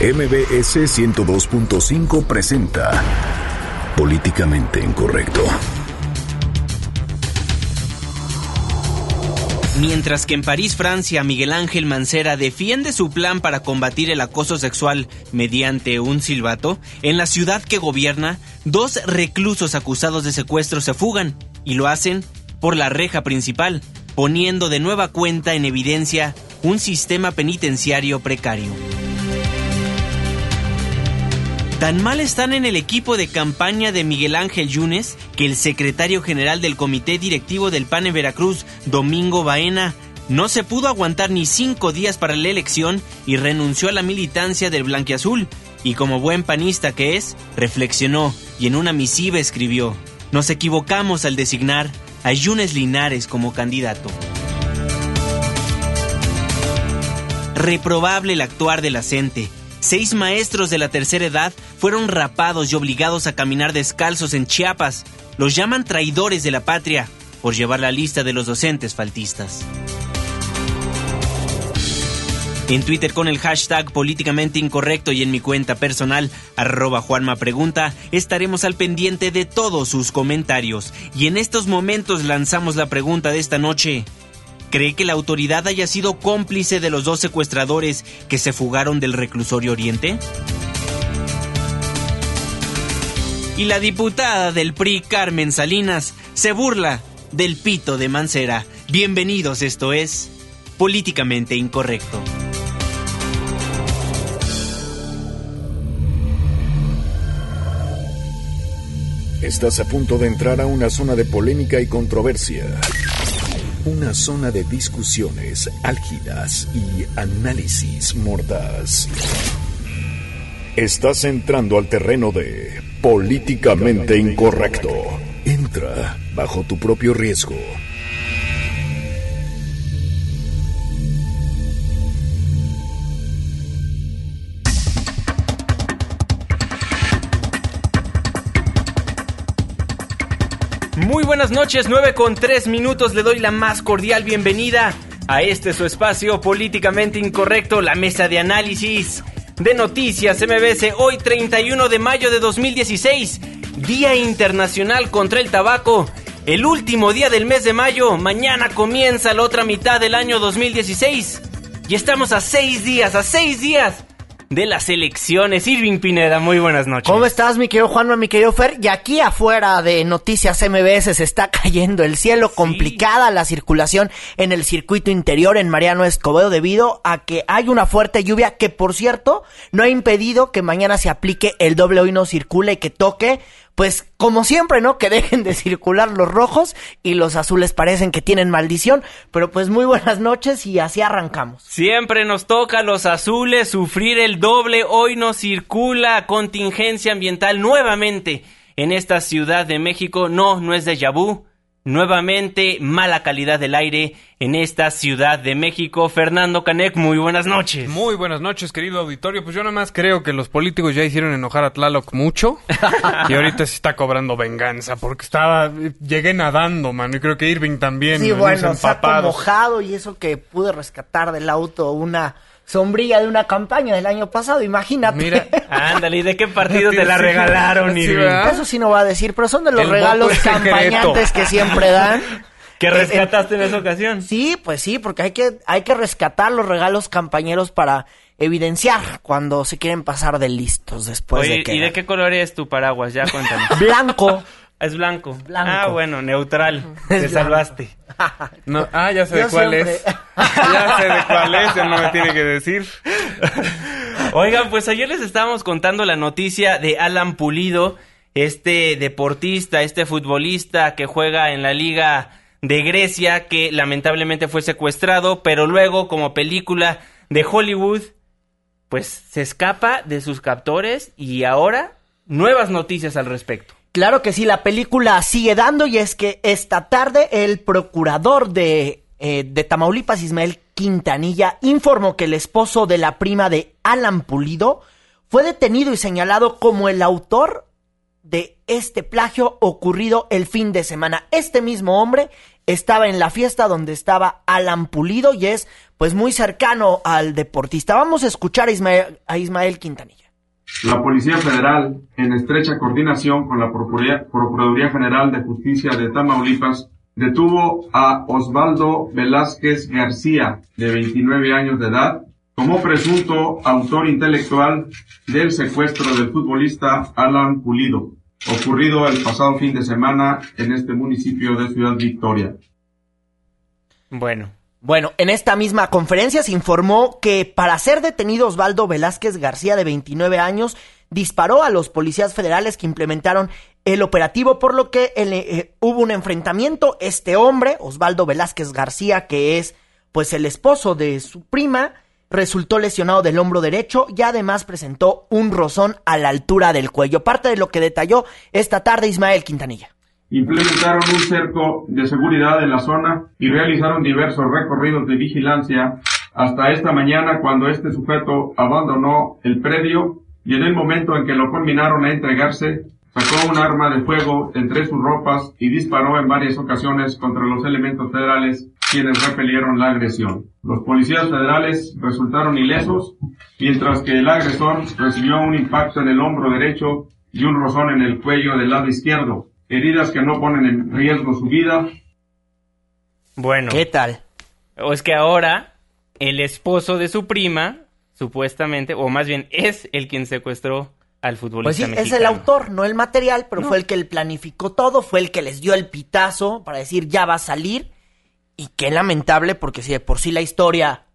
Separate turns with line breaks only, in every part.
MBS 102.5 presenta Políticamente Incorrecto.
Mientras que en París, Francia, Miguel Ángel Mancera defiende su plan para combatir el acoso sexual mediante un silbato, en la ciudad que gobierna, dos reclusos acusados de secuestro se fugan y lo hacen por la reja principal, poniendo de nueva cuenta en evidencia un sistema penitenciario precario. Tan mal están en el equipo de campaña de Miguel Ángel Yunes que el secretario general del comité directivo del PAN Veracruz, Domingo Baena, no se pudo aguantar ni cinco días para la elección y renunció a la militancia del blanquiazul. Y como buen panista que es, reflexionó y en una misiva escribió: Nos equivocamos al designar a Yunes Linares como candidato. Reprobable el actuar de la gente Seis maestros de la tercera edad fueron rapados y obligados a caminar descalzos en Chiapas. Los llaman traidores de la patria por llevar la lista de los docentes faltistas. En Twitter con el hashtag políticamente incorrecto y en mi cuenta personal, arroba Juanma Pregunta, estaremos al pendiente de todos sus comentarios. Y en estos momentos lanzamos la pregunta de esta noche. ¿Cree que la autoridad haya sido cómplice de los dos secuestradores que se fugaron del reclusorio Oriente? Y la diputada del PRI, Carmen Salinas, se burla del pito de Mancera. Bienvenidos, esto es Políticamente Incorrecto.
Estás a punto de entrar a una zona de polémica y controversia. Una zona de discusiones álgidas y análisis mordaz. Estás entrando al terreno de políticamente incorrecto. Entra bajo tu propio riesgo.
Muy buenas noches, 9 con 3 minutos. Le doy la más cordial bienvenida a este su espacio políticamente incorrecto, la mesa de análisis de noticias MBS. Hoy, 31 de mayo de 2016, Día Internacional contra el Tabaco. El último día del mes de mayo, mañana comienza la otra mitad del año 2016. Y estamos a seis días, a seis días de las elecciones. Irving Pineda, muy buenas noches.
¿Cómo estás, mi querido Juanma, mi querido Fer? Y aquí afuera de Noticias MBS se está cayendo el cielo, complicada la circulación en el circuito interior en Mariano Escobedo debido a que hay una fuerte lluvia que, por cierto, no ha impedido que mañana se aplique el doble hoy no circula y que toque pues como siempre, ¿no? Que dejen de circular los rojos y los azules parecen que tienen maldición. Pero pues muy buenas noches y así arrancamos.
Siempre nos toca a los azules sufrir el doble. Hoy nos circula contingencia ambiental nuevamente en esta Ciudad de México. No, no es de vu. Nuevamente, mala calidad del aire en esta Ciudad de México. Fernando Canek, muy buenas noches.
Muy buenas noches, querido auditorio. Pues yo nada más creo que los políticos ya hicieron enojar a Tlaloc mucho. y ahorita se está cobrando venganza porque estaba. Llegué nadando, mano. Y creo que Irving también.
Sí, bueno, saco mojado y eso que pude rescatar del auto una sombrilla de una campaña del año pasado, imagínate. Mira,
ándale, ¿y de qué partido te la regalaron, sí,
Eso sí no va a decir, pero son de los regalos campañantes que siempre dan.
¿Que rescataste en esa ocasión?
Sí, pues sí, porque hay que, hay que rescatar los regalos campañeros para evidenciar cuando se quieren pasar de listos después de que...
¿y de qué color es tu paraguas? Ya cuéntame.
Blanco.
Es blanco. Ah, bueno, neutral. Te salvaste.
ah, ya sé de cuál es. ya sé de cuál es, ya no me tiene que decir.
Oigan, pues ayer les estábamos contando la noticia de Alan Pulido, este deportista, este futbolista que juega en la liga de Grecia, que lamentablemente fue secuestrado, pero luego como película de Hollywood, pues se escapa de sus captores y ahora nuevas noticias al respecto.
Claro que sí, la película sigue dando y es que esta tarde el procurador de, eh, de Tamaulipas, Ismael Quintanilla, informó que el esposo de la prima de Alan Pulido fue detenido y señalado como el autor de este plagio ocurrido el fin de semana. Este mismo hombre estaba en la fiesta donde estaba Alan Pulido y es pues muy cercano al deportista. Vamos a escuchar a Ismael, a Ismael Quintanilla.
La Policía Federal, en estrecha coordinación con la Procuraduría General de Justicia de Tamaulipas, detuvo a Osvaldo Velázquez García, de 29 años de edad, como presunto autor intelectual del secuestro del futbolista Alan Pulido, ocurrido el pasado fin de semana en este municipio de Ciudad Victoria.
Bueno.
Bueno, en esta misma conferencia se informó que para ser detenido Osvaldo Velázquez García, de 29 años, disparó a los policías federales que implementaron el operativo, por lo que eh, hubo un enfrentamiento. Este hombre, Osvaldo Velázquez García, que es pues el esposo de su prima, resultó lesionado del hombro derecho y además presentó un rozón a la altura del cuello. Parte de lo que detalló esta tarde Ismael Quintanilla.
Implementaron un cerco de seguridad en la zona y realizaron diversos recorridos de vigilancia hasta esta mañana cuando este sujeto abandonó el predio y en el momento en que lo culminaron a entregarse, sacó un arma de fuego entre sus ropas y disparó en varias ocasiones contra los elementos federales quienes repelieron la agresión. Los policías federales resultaron ilesos, mientras que el agresor recibió un impacto en el hombro derecho y un rozón en el cuello del lado izquierdo, heridas que no ponen en riesgo su vida.
Bueno.
¿Qué tal?
O es que ahora el esposo de su prima, supuestamente, o más bien es el quien secuestró al futbolista
Pues sí, es el autor, no el material, pero fue el que planificó todo, fue el que les dio el pitazo para decir ya va a salir. Y qué lamentable, porque si de por sí la historia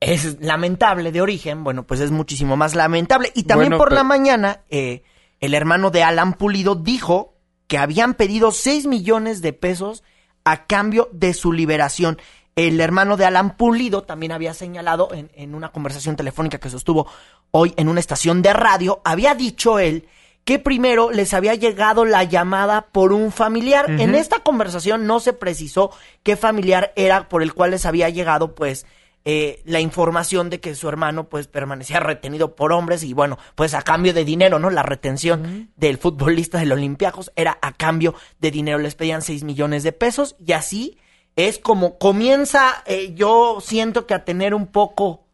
es lamentable de origen, bueno, pues es muchísimo más lamentable. Y también por la mañana, eh, el hermano de Alan Pulido dijo que habían pedido 6 millones de pesos a cambio de su liberación. El hermano de Alan Pulido también había señalado en, en una conversación telefónica que sostuvo hoy en una estación de radio, había dicho él que primero les había llegado la llamada por un familiar. En esta conversación no se precisó qué familiar era por el cual les había llegado, pues, eh, la información de que su hermano, pues, permanecía retenido por hombres y, bueno, pues, a cambio de dinero, ¿no? La retención del futbolista del Olympiacos era a cambio de dinero. Les pedían 6 millones de pesos y así es como comienza, eh, yo siento que a tener un poco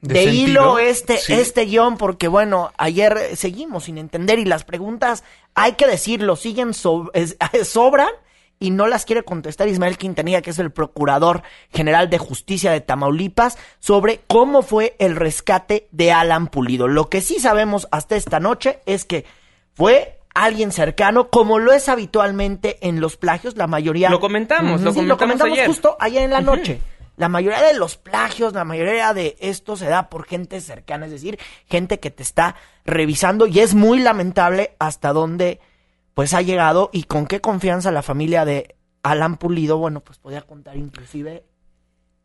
de, hilo este, este guion, porque bueno, ayer seguimos sin entender y las preguntas, hay que decirlo, siguen sobran y no las quiere contestar Ismael Quintanilla, que es el Procurador General de Justicia de Tamaulipas, sobre cómo fue el rescate de Alan Pulido. Lo que sí sabemos hasta esta noche es que fue alguien cercano, como lo es habitualmente en los plagios, la mayoría...
Lo comentamos, lo,
comentamos
lo comentamos
justo ayer en la noche. La mayoría de los plagios, la mayoría de esto se da por gente cercana, es decir, gente que te está revisando y es muy lamentable hasta dónde pues ha llegado y con qué confianza la familia de Alan Pulido, bueno, pues podía contar inclusive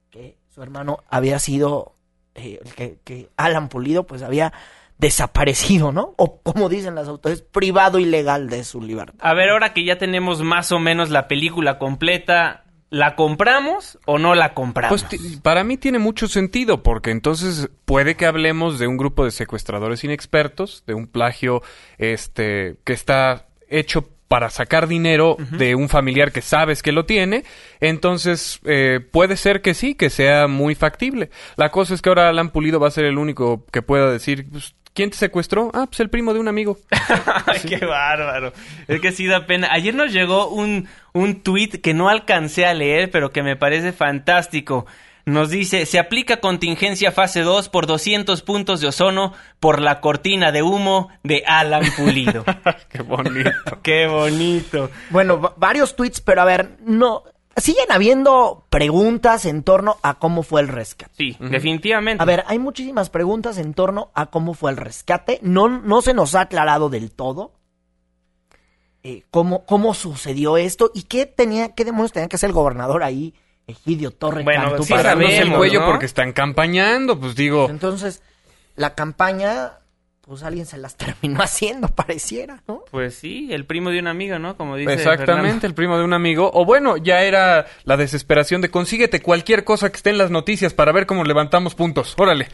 que su hermano había sido, eh, que, que Alan Pulido pues había desaparecido, ¿no? O como dicen las autoridades, privado ilegal de su libertad.
A ver, ahora que ya tenemos más o menos la película completa, ¿La compramos o no la compramos?
Pues para mí tiene mucho sentido, porque entonces puede que hablemos de un grupo de secuestradores inexpertos, de un plagio este que está hecho para sacar dinero de un familiar que sabes que lo tiene, entonces eh, puede ser que sí, que sea muy factible. La cosa es que ahora Alan Pulido va a ser el único que pueda decir, pues, ¿Quién te secuestró? Ah, pues el primo de un amigo.
¡Qué bárbaro! Es que sí da pena. Ayer nos llegó un, un tweet que no alcancé a leer, pero que me parece fantástico. Nos dice, se aplica contingencia fase 2 por 200 puntos de ozono por la cortina de humo de Alan Pulido.
¡Qué bonito!
¡Qué bonito!
Bueno, varios tweets, pero a ver, no, siguen habiendo preguntas en torno a cómo fue el rescate.
Sí, definitivamente.
A ver, hay muchísimas preguntas en torno a cómo fue el rescate. No, no se nos ha aclarado del todo eh, cómo, cómo sucedió esto y qué tenía, qué demonios tenía que hacer el gobernador ahí, Egidio Torre
bueno,
sí el cuello porque están campañando, pues digo.
Entonces, la campaña pues alguien se las terminó haciendo, pareciera, ¿no?
Pues sí, el primo de un amigo, ¿no? Como dice
Exactamente, el primo de un amigo. O bueno, ya era la desesperación de consíguete cualquier cosa que esté en las noticias para ver cómo levantamos puntos. Órale.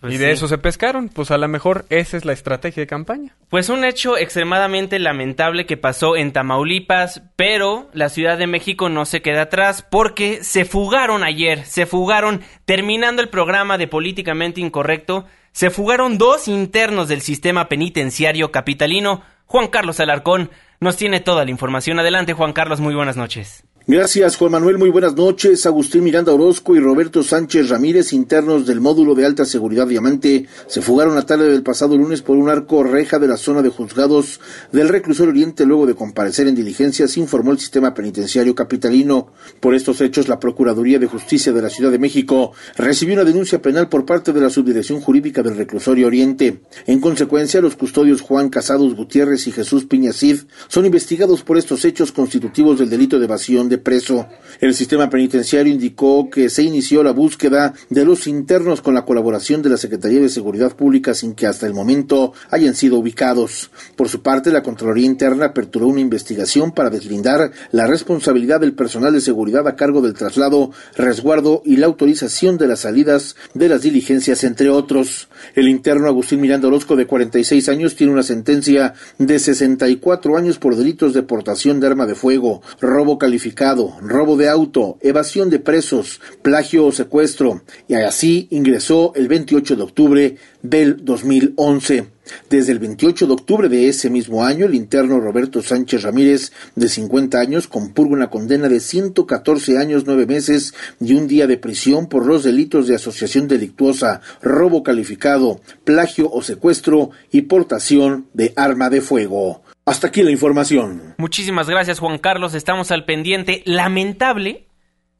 Pues
y de
sí.
eso se pescaron. Pues a lo mejor esa es la estrategia de campaña.
Pues un hecho extremadamente lamentable que pasó en Tamaulipas, pero la Ciudad de México no se queda atrás porque se fugaron ayer, se fugaron terminando el programa de Políticamente Incorrecto, se fugaron dos internos del sistema penitenciario capitalino. Juan Carlos Alarcón nos tiene toda la información. Adelante Juan Carlos, muy buenas noches.
Gracias, Juan Manuel. Muy buenas noches. Agustín Miranda Orozco y Roberto Sánchez Ramírez, internos del módulo de alta seguridad Diamante, se fugaron la tarde del pasado lunes por un arco reja de la zona de juzgados del reclusorio Oriente luego de comparecer en diligencias, informó el sistema penitenciario capitalino. Por estos hechos, la Procuraduría de Justicia de la Ciudad de México recibió una denuncia penal por parte de la Subdirección Jurídica del Reclusorio Oriente. En consecuencia, los custodios Juan Casados Gutiérrez y Jesús Piña Cid son investigados por estos hechos constitutivos del delito de evasión preso. El sistema penitenciario indicó que se inició la búsqueda de los internos con la colaboración de la Secretaría de Seguridad Pública sin que hasta el momento hayan sido ubicados. Por su parte, la Contraloría Interna aperturó una investigación para deslindar la responsabilidad del personal de seguridad a cargo del traslado, resguardo y la autorización de las salidas de las diligencias, entre otros. El interno Agustín Miranda Orozco, de 46 años, tiene una sentencia de 64 años por delitos de portación de arma de fuego, robo calificado, robo de auto, evasión de presos, plagio o secuestro, y así ingresó el 28 de octubre del 2011. Desde el 28 de octubre de ese mismo año, el interno Roberto Sánchez Ramírez, de 50 años, compurga una condena de 114 años, 9 meses y un día de prisión por los delitos de asociación delictuosa, robo calificado, plagio o secuestro y portación de arma de fuego. Hasta aquí la información.
Muchísimas gracias Juan Carlos, estamos al pendiente. Lamentable,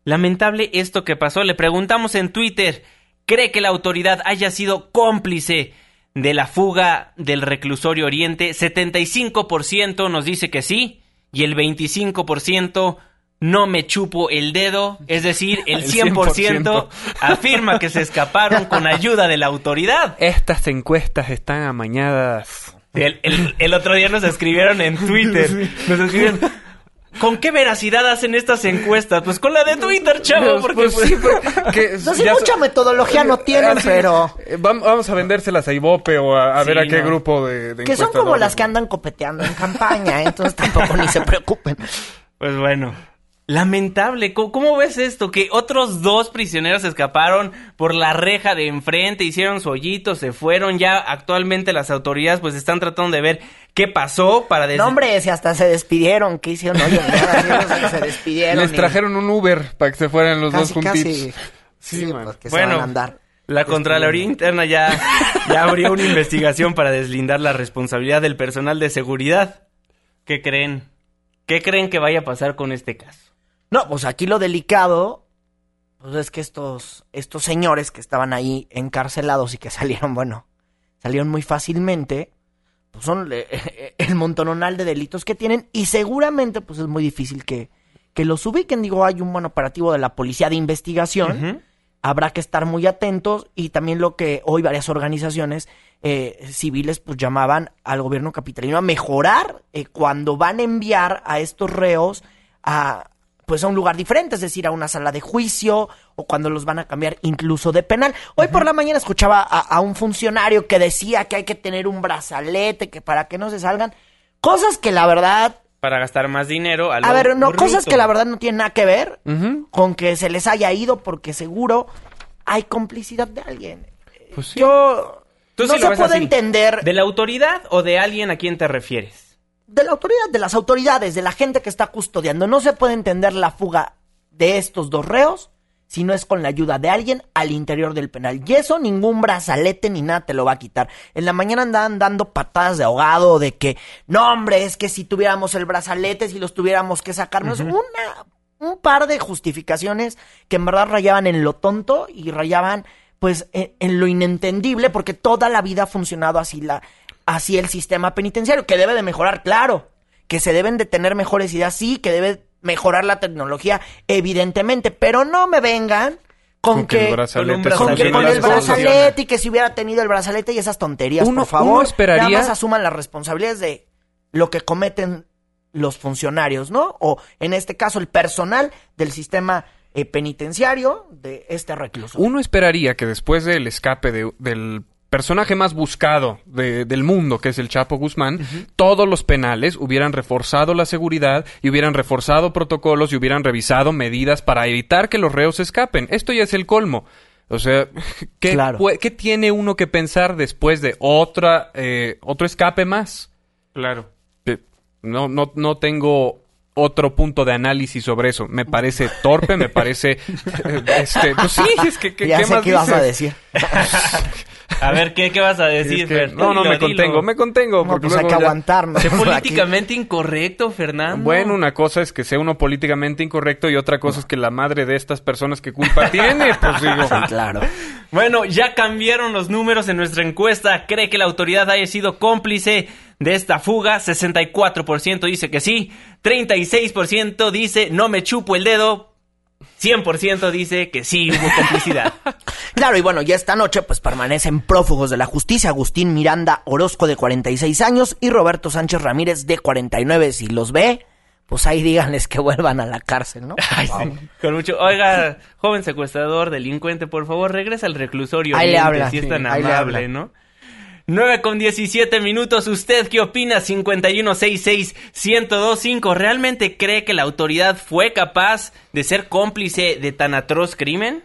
lamentable esto que pasó. Le preguntamos en Twitter, ¿cree que la autoridad haya sido cómplice de la fuga del reclusorio Oriente? 75% nos dice que sí y el 25% no me chupo el dedo, es decir, el
El
100%,
100%.
afirma que se escaparon con ayuda de la autoridad.
Estas encuestas están amañadas.
El, el- el otro día nos escribieron en Twitter. Nos escribieron. ¿Con qué veracidad hacen estas encuestas? Pues con la de Twitter, chavo, porque
Pues
pues,
sí, pero que
No sé, mucha
so-
metodología no tienen,
Así,
pero...
eh, vam- Vamos a vendérselas a Ibope o a, a
Sí,
ver a qué
no.
grupo de, de
Que son como las que andan copeteando en campaña, ¿eh? entonces tampoco ni se preocupen.
pues bueno. Lamentable. ¿Cómo, cómo ves esto? Que otros dos prisioneros escaparon por la reja de enfrente, hicieron su hoyito, se fueron. Ya actualmente las autoridades pues están tratando de ver qué pasó para des-
No, hombre, si hasta se despidieron, ¿qué hicieron? Oye, nada, sí, se despidieron.
Les
y
trajeron un Uber para que se fueran los
casi,
dos juntitos.
casi.
Sí,
Sí,
man.
pues que se
Bueno,
van a andar.
La Contraloría Interna ya, ya abrió una investigación para deslindar la responsabilidad del personal de seguridad. ¿Qué creen? ¿Qué creen que vaya a pasar con este caso?
No, pues aquí lo delicado, pues es que estos, estos señores que estaban ahí encarcelados y que salieron, bueno, salieron muy fácilmente, pues son eh, el montononal de delitos que tienen y seguramente pues es muy difícil que, que los ubiquen. Digo, hay un buen operativo de la policía de investigación. Habrá que estar muy atentos y también lo que hoy varias organizaciones eh, civiles pues llamaban al gobierno capitalino a mejorar eh, cuando van a enviar a estos reos a pues a un lugar diferente, es decir, a una sala de juicio o cuando los van a cambiar incluso de penal. Hoy por la mañana escuchaba a, a un funcionario que decía que hay que tener un brazalete que para que no se salgan cosas que la verdad
Para gastar más dinero. A,
a ver, no, cosas que la verdad no tienen nada que ver con que se les haya ido porque seguro hay complicidad de alguien.
Pues sí.
Yo
Tú
no
sí
se puede
así.
entender
¿De la autoridad o de alguien a quien te refieres?
De la autoridad, de las autoridades, de la gente que está custodiando. No se puede entender la fuga de estos dos reos si no es con la ayuda de alguien al interior del penal. Y eso ningún brazalete ni nada te lo va a quitar. En la mañana andaban dando patadas de ahogado de que, no hombre, es que si tuviéramos el brazalete, si los tuviéramos que sacarnos, una, un par de justificaciones que en verdad rayaban en lo tonto y rayaban pues en, en lo inentendible porque toda la vida ha funcionado así la así el sistema penitenciario que debe de mejorar claro que se deben de tener mejores ideas sí que debe mejorar la tecnología evidentemente pero no me vengan con,
Con que
que,
el brazalete
con que con el brazalete y que si hubiera tenido el brazalete y esas tonterías
Uno-
por favor
uno esperaría-
nada más asuman las responsabilidades de lo que cometen los funcionarios, ¿no? O en este caso el personal del sistema eh, penitenciario de este recluso.
Uno esperaría que después del escape de- del personaje más buscado de- del mundo, que es el Chapo Guzmán, todos los penales hubieran reforzado la seguridad y hubieran reforzado protocolos y hubieran revisado medidas para evitar que los reos escapen. Esto ya es el colmo. O sea, ¿qué,
Claro.
pue- qué tiene uno que pensar después de otra, eh, otro escape más?
Claro.
Eh, No, no, no tengo otro punto de análisis sobre eso. Me parece torpe, me parece... este, pues sí, es que... ¿qué,
ya
qué
sé
más
qué ibas a decir.
A ver, ¿qué, qué vas a decir,
Es que-
Fer?
no, no,
Dilo,
me
dilo.
contengo, me contengo.
No,
porque
pues hay que
ya-
aguantarnos.
Sé
por aquí.
políticamente incorrecto, Fernando.
Bueno, una cosa es que sea uno políticamente incorrecto y otra cosa es que la madre de estas personas que culpa tiene, pues digo.
Sí, claro.
Bueno, ya cambiaron los números en nuestra encuesta. ¿Cree que la autoridad haya sido cómplice de esta fuga? 64% dice que sí. 36% dice no me chupo el dedo. 100% dice que sí hubo complicidad.
Claro, y bueno, ya esta noche pues permanecen prófugos de la justicia Agustín Miranda Orozco de 46 años y Roberto Sánchez Ramírez de 49. Si los ve, pues ahí díganles que vuelvan a la cárcel, ¿no?
Ay, sí, Con mucho. Oiga, joven secuestrador, delincuente, por favor, regresa al reclusorio.
Ahí le habla,
Si es
sí,
tan
ahí le
amable. ¿no? 9 con 17 minutos. ¿Usted qué opina? 5166-1025. ¿Realmente cree que la autoridad fue capaz de ser cómplice de tan atroz crimen?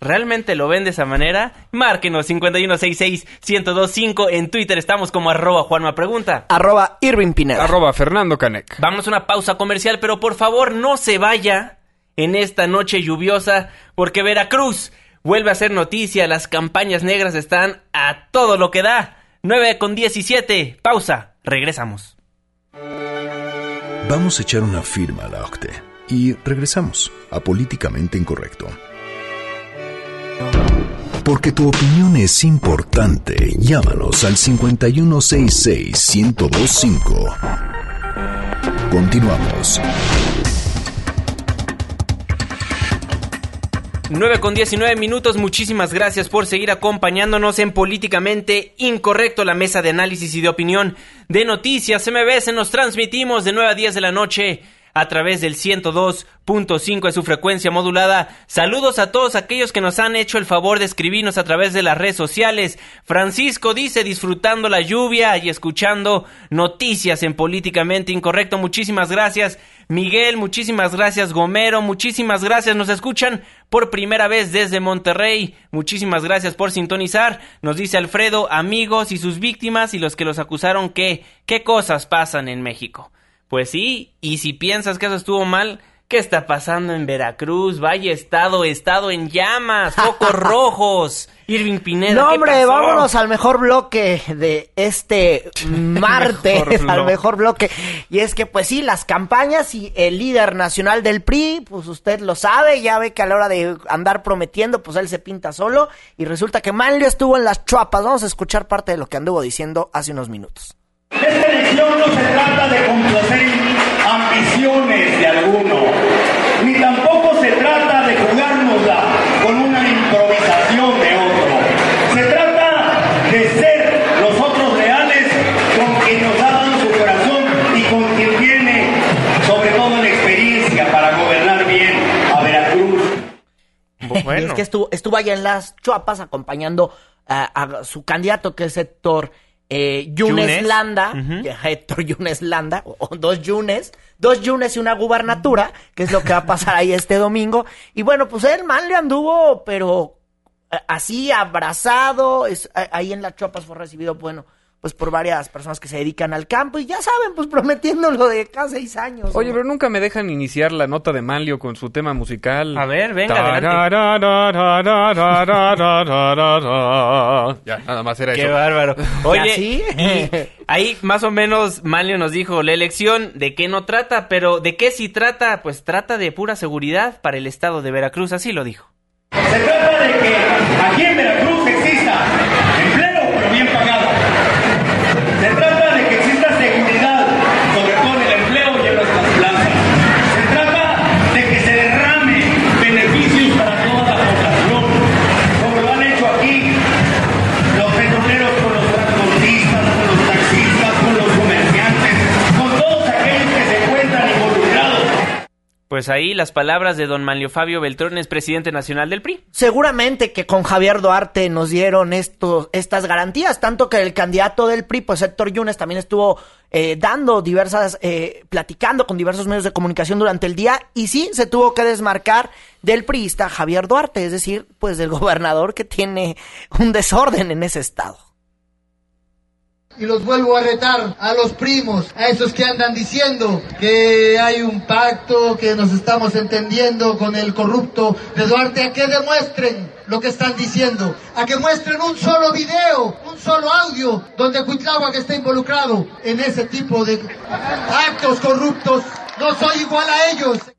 ¿Realmente lo ven de esa manera? Márquenos 5166-1025. En Twitter estamos como arroba Juanma Pregunta.
Arroba Irving Pineda.
Arroba Fernando Canec.
Vamos a una pausa comercial, pero por favor no se vaya en esta noche lluviosa, porque Veracruz vuelve a ser noticia. Las campañas negras están a todo lo que da. 9 con 17. Pausa. Regresamos.
Vamos a echar una firma a la OCTE y regresamos a Políticamente Incorrecto. Porque tu opinión es importante, llámanos al 5166-1025. Continuamos.
9 con 19 minutos, muchísimas gracias por seguir acompañándonos en Políticamente Incorrecto, la mesa de análisis y de opinión de noticias MBS. Nos transmitimos de 9 a 10 de la noche a través del 102.5 de su frecuencia modulada. Saludos a todos aquellos que nos han hecho el favor de escribirnos a través de las redes sociales. Francisco dice disfrutando la lluvia y escuchando noticias en Políticamente Incorrecto. Muchísimas gracias. Miguel, muchísimas gracias. Gomero, muchísimas gracias. Nos escuchan por primera vez desde Monterrey. Muchísimas gracias por sintonizar. Nos dice Alfredo, amigos y sus víctimas y los que los acusaron que qué cosas pasan en México. Pues sí, y si piensas que eso estuvo mal, ¿qué está pasando en Veracruz? Vaya estado, estado en llamas, focos rojos. Irving Pineda,
No,
¿qué
hombre,
pasó?
vámonos al mejor bloque de este martes,
Mejor
al mejor bloque. Y es que, pues sí, las campañas y el líder nacional del PRI, pues usted lo sabe, ya ve que a la hora de andar prometiendo, pues él se pinta solo. Y resulta que Manlio estuvo en las chuapas. Vamos a escuchar parte de lo que anduvo diciendo hace unos minutos.
Elección no se trata de complacer ambiciones de alguno, ni tampoco se trata de jugárnosla con una improvisación de otro. Se trata de ser nosotros leales con quien nos ha dado su corazón y con quien tiene sobre todo la experiencia para gobernar bien a Veracruz.
Y
Bueno.
es que estuvo, estuvo allá en las chuapas acompañando a, a su candidato, que es Héctor eh, Yunes
Yunes.
Landa, Héctor Yunes Landa, o, o dos Yunes, dos Yunes y una gubernatura, que es lo que va a pasar ahí este domingo. Y bueno, pues el man le anduvo, pero eh, así abrazado, es, ahí en las chuapas fue recibido, bueno, pues por varias personas que se dedican al campo y ya saben, pues prometiendo lo de cada seis años.
Oye,
¿no?
pero nunca me dejan iniciar la nota de Manlio con su tema musical.
A ver, venga,
adelante. Ya, nada más era
Qué
eso.
bárbaro. Oye,
así?
y ahí más o menos Manlio nos dijo, la elección de qué no trata, pero de qué sí trata, pues trata de pura seguridad para el estado de Veracruz, así lo dijo.
Se trata de que aquí en Veracruz exista
Pues ahí las palabras de don Manlio Fabio Beltrón, es presidente nacional del PRI.
Seguramente que con Javier Duarte nos dieron estos, estas garantías, tanto que el candidato del PRI, pues Héctor Yunes, también estuvo eh, dando diversas, eh, platicando con diversos medios de comunicación durante el día, y sí, se tuvo que desmarcar del priista Javier Duarte, es decir, pues del gobernador que tiene un desorden en ese estado.
Y los vuelvo a retar a los primos, a esos que andan diciendo que hay un pacto, que nos estamos entendiendo con el corrupto de Duarte, a que demuestren lo que están diciendo, a que muestren un solo video, un solo audio, donde que está involucrado en ese tipo de actos corruptos. No soy igual a ellos.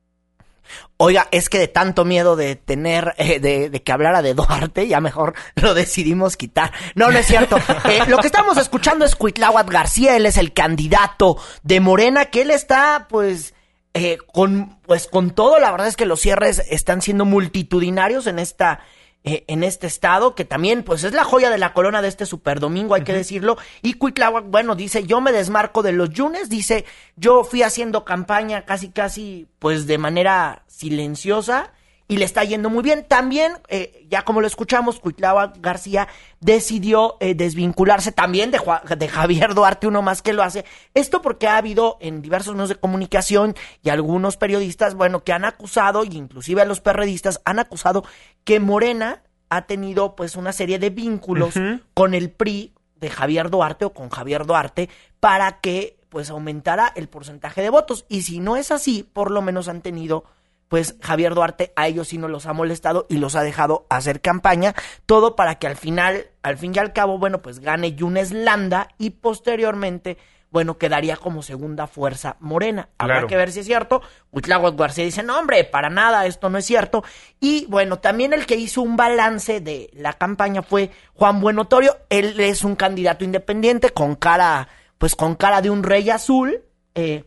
Oiga, es que de tanto miedo de tener, eh, de, de, que hablara de Duarte, ya mejor lo decidimos quitar. No, no es cierto. Eh, lo que estamos escuchando es Cuitláhuac García, él es el candidato de Morena, que él está, pues, eh, con, pues, con todo, la verdad es que los cierres están siendo multitudinarios en esta, eh, en este estado, que también pues es la joya de la corona de este super domingo, hay que decirlo. Y Cuitláhuac, bueno, dice, yo me desmarco de los yunes, dice, yo fui haciendo campaña casi, casi, pues de manera silenciosa y le está yendo muy bien. También, eh, ya como lo escuchamos, Cuitláhuac García decidió eh, desvincularse también de, de, Javier Duarte, uno más que lo hace. Esto porque ha habido en diversos medios de comunicación y algunos periodistas, bueno, que han acusado, y inclusive a los perredistas, han acusado que Morena ha tenido pues una serie de vínculos con el PRI de Javier Duarte o con Javier Duarte para que pues aumentara el porcentaje de votos. Y si no es así, por lo menos han tenido pues Javier Duarte a ellos sí no los ha molestado y los ha dejado hacer campaña, todo para que al final, al fin y al cabo, bueno, pues gane Yunes Landa y posteriormente, bueno, quedaría como segunda fuerza morena. Habrá que ver si es cierto. Huitláhuac García dice, no hombre, para nada, esto no es cierto. Y bueno, también el que hizo un balance de la campaña fue Juan Buenotorio. Él es un candidato independiente con cara, pues con cara de un rey azul. Eh,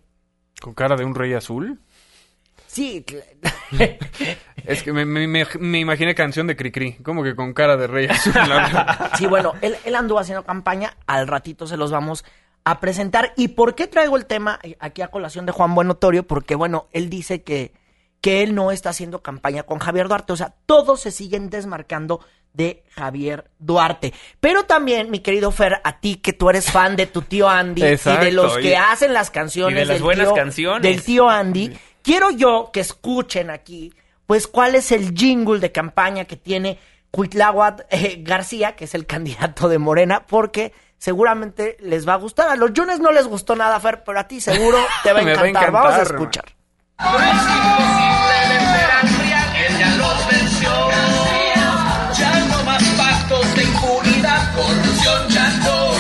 ¿Con cara de un rey azul?
Sí.
es que me, me, imaginé canción de Cricri, como que con cara de rey azul.
sí, bueno, él, él anduvo haciendo campaña, al ratito se los vamos a presentar. ¿Y por qué traigo el tema aquí a colación de Juan Buenotorio? Porque, bueno, él dice que, que él no está haciendo campaña con Javier Duarte. O sea, todos se siguen desmarcando de Javier Duarte. Pero también, mi querido Fer, a ti que tú eres fan de tu tío Andy y de los que hacen las canciones,
de las
del,
buenas
tío,
canciones.
del tío Andy, quiero yo que escuchen aquí, pues, cuál es el jingle de campaña que tiene Cuitláhuac eh, García, que es el candidato de Morena, porque seguramente les va a gustar. A los Yunes no les gustó nada, Fer, pero a ti seguro te va a encantar. Vamos a escuchar.
No es imposible vencer al Rial, ya los venció. Ya no más pactos de impunidad, corrupción ya no.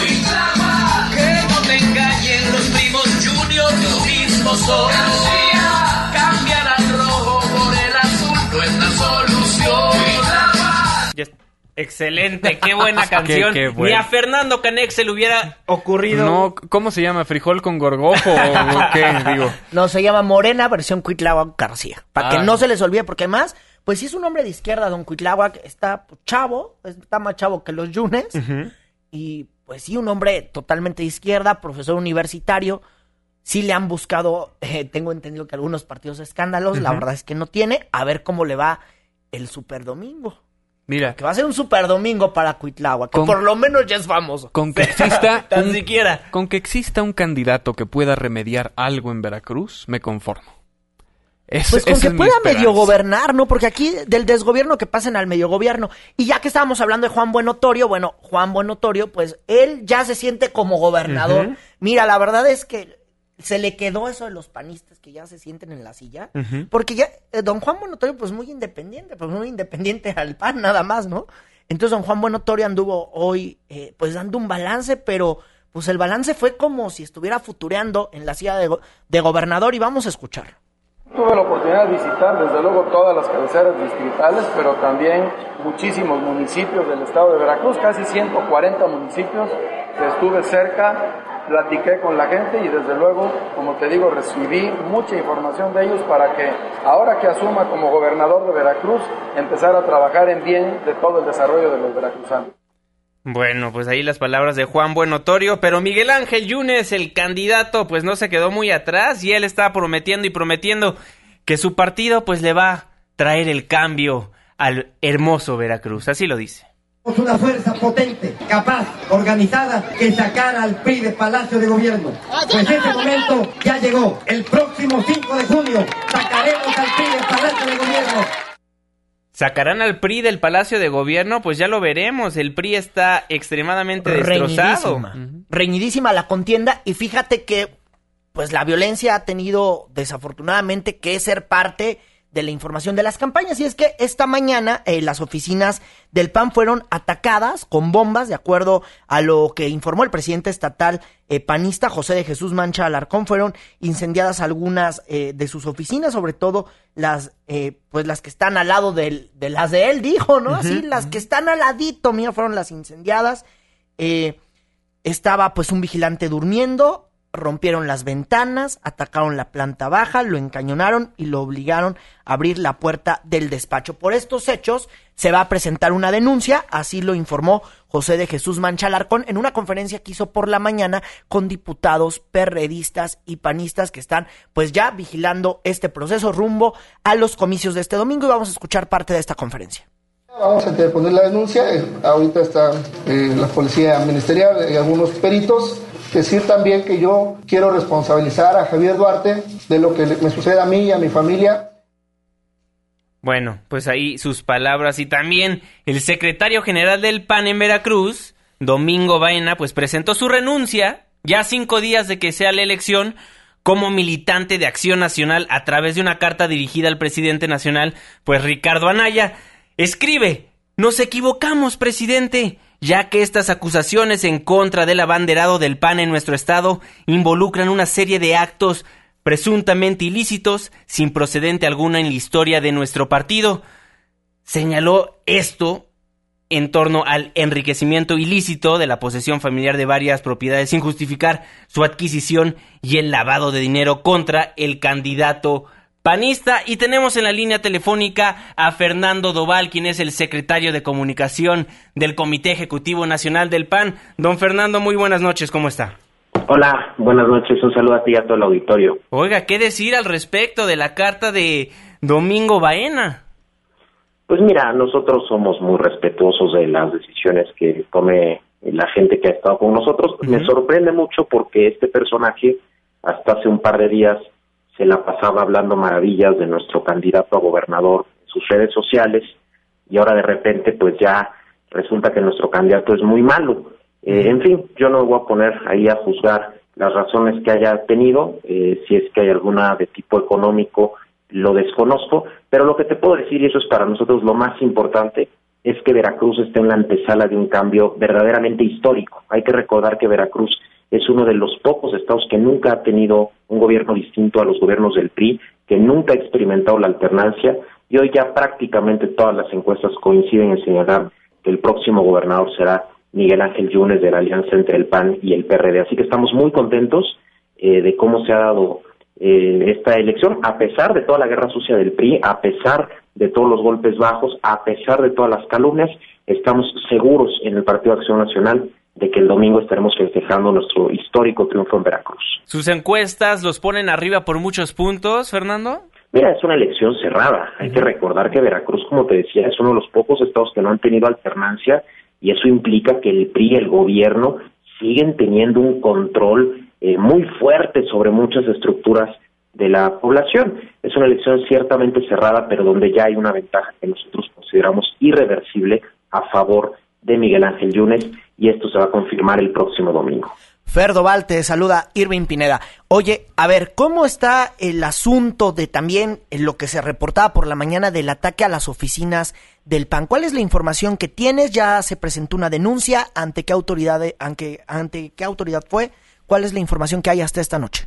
Que no te engañen los primos Junior, lo mismo son.
Excelente, qué buena canción.
Qué- qué
Ni
buena.
a Fernando Canek se le hubiera ocurrido.
No, ¿cómo se llama? ¿Frijol con gorgojo o qué? Digo.
No, se llama Morena versión Cuitláhuac García. Para
Ah.
que no se les olvide, porque además, pues sí es un hombre de izquierda, don Cuitláhuac. Está chavo, está más chavo que los Yunes. Y pues sí, un hombre totalmente de izquierda, profesor universitario. Sí le han buscado, eh, tengo entendido que algunos partidos escándalos. La verdad es que no tiene. A ver cómo le va el Super Domingo.
Mira,
Que va a ser un Super Domingo para Cuitláhuac. Que
Con-
por lo menos ya es famoso.
con que exista
Tan
un,
siquiera.
con que exista un candidato que pueda remediar algo en Veracruz, me conformo. Es-
Pues con que pueda medio gobernar, ¿no? Porque aquí del desgobierno que pasen al medio gobierno. Y ya que estábamos hablando de Juan Buenotorio, bueno, Juan Buenotorio, pues él ya se siente como gobernador. Mira, la verdad es que se le quedó eso de los panistas que ya se sienten en la silla. Porque ya, eh, don Juan Buenotorio, pues muy independiente, pues muy independiente al PAN nada más, ¿no? Entonces don Juan Buenotorio anduvo hoy, eh, pues dando un balance, pero pues el balance fue como si estuviera futureando en la silla de, go- de gobernador y vamos a escuchar.
Tuve la oportunidad de visitar desde luego todas las cabeceras distritales, pero también muchísimos municipios del estado de Veracruz, casi 140 municipios. Estuve cerca, platiqué con la gente y desde luego, como te digo, recibí mucha información de ellos para que ahora que asuma como gobernador de Veracruz, empezar a trabajar en bien de todo el desarrollo de los veracruzanos.
Bueno, pues ahí las palabras de Juan Buenotorio, pero Miguel Ángel Yunes, el candidato, pues no se quedó muy atrás y él está prometiendo y prometiendo que su partido pues le va a traer el cambio al hermoso Veracruz. Así lo dice.
Una fuerza potente, capaz, organizada, que sacara al PRI de Palacio de Gobierno. Pues ese momento ya llegó. El próximo 5 de junio sacaremos al PRI del Palacio de Gobierno.
¿Sacarán al PRI del Palacio de Gobierno? Pues ya lo veremos. El PRI está extremadamente destrozado.
Reñidísima. Reñidísima la contienda y fíjate que pues la violencia ha tenido desafortunadamente que ser parte de la información de las campañas. Y es que esta mañana eh, las oficinas del PAN fueron atacadas con bombas, de acuerdo a lo que informó el presidente estatal eh, panista José de Jesús Mancha Alarcón. Fueron incendiadas algunas eh, de sus oficinas, sobre todo las, pues las que están al lado del, de las de él, dijo, ¿no? Así, las que están al ladito mío fueron las incendiadas. estaba pues un vigilante durmiendo, rompieron las ventanas, atacaron la planta baja, lo encañonaron y lo obligaron a abrir la puerta del despacho. Por estos hechos se va a presentar una denuncia, así lo informó José de Jesús Manchalarcón en una conferencia que hizo por la mañana con diputados perredistas y panistas que están pues ya vigilando este proceso rumbo a los comicios de este domingo y vamos a escuchar parte de esta conferencia.
Vamos a interponer la denuncia, eh, ahorita está eh, la policía ministerial y algunos peritos Decir también que yo quiero responsabilizar a Javier Duarte de lo que me sucede a mí y a mi familia.
Bueno, pues ahí sus palabras. Y también el secretario general del PAN en Veracruz, Domingo Baena, pues presentó su renuncia ya cinco días de que sea la elección como militante de Acción Nacional a través de una carta dirigida al presidente nacional, pues Ricardo Anaya. Escribe, nos equivocamos, presidente ya que estas acusaciones en contra del abanderado del PAN en nuestro estado involucran una serie de actos presuntamente ilícitos sin procedente alguna en la historia de nuestro partido. Señaló esto en torno al enriquecimiento ilícito de la posesión familiar de varias propiedades sin justificar su adquisición y el lavado de dinero contra el candidato panista y tenemos en la línea telefónica a Fernando Doval, quien es el secretario de comunicación del Comité Ejecutivo Nacional del PAN. Don Fernando, muy buenas noches, ¿cómo está?
Hola, buenas noches, un saludo a ti y a todo el auditorio.
Oiga, ¿qué decir al respecto de la carta de Domingo Baena?
Pues mira, nosotros somos muy respetuosos de las decisiones que tome la gente que ha estado con nosotros. Me sorprende mucho porque este personaje hasta hace un par de días se la pasaba hablando maravillas de nuestro candidato a gobernador en sus redes sociales y ahora de repente pues ya resulta que nuestro candidato es muy malo. Eh, en fin, yo no voy a poner ahí a juzgar las razones que haya tenido, eh, si es que hay alguna de tipo económico, lo desconozco, pero lo que te puedo decir, y eso es para nosotros lo más importante, es que Veracruz está en la antesala de un cambio verdaderamente histórico. Hay que recordar que Veracruz es uno de los pocos estados que nunca ha tenido un gobierno distinto a los gobiernos del PRI, que nunca ha experimentado la alternancia y hoy ya prácticamente todas las encuestas coinciden en señalar que el próximo gobernador será Miguel Ángel Yunes de la alianza entre el PAN y el PRD. Así que estamos muy contentos eh, de cómo se ha dado eh, esta elección, a pesar de toda la guerra sucia del PRI, a pesar de todos los golpes bajos, a pesar de todas las calumnias, estamos seguros en el Partido Acción Nacional de que el domingo estaremos festejando nuestro histórico triunfo en Veracruz.
¿Sus encuestas los ponen arriba por muchos puntos, Fernando?
Mira, es una elección cerrada. Hay que recordar que Veracruz, como te decía, es uno de los pocos estados que no han tenido alternancia y eso implica que el PRI y el gobierno siguen teniendo un control eh, muy fuerte sobre muchas estructuras de la población. Es una elección ciertamente cerrada, pero donde ya hay una ventaja que nosotros consideramos irreversible a favor de Miguel Ángel Yunes y esto se va a confirmar el próximo domingo.
Ferdoval, te saluda Irving Pineda. Oye, a ver, ¿cómo está el asunto de también lo que se reportaba por la mañana del ataque a las oficinas del PAN? ¿Cuál es la información que tienes? ¿Ya se presentó una denuncia? ¿Ante qué autoridad, ante, ante qué autoridad fue? ¿Cuál es la información que hay hasta esta noche?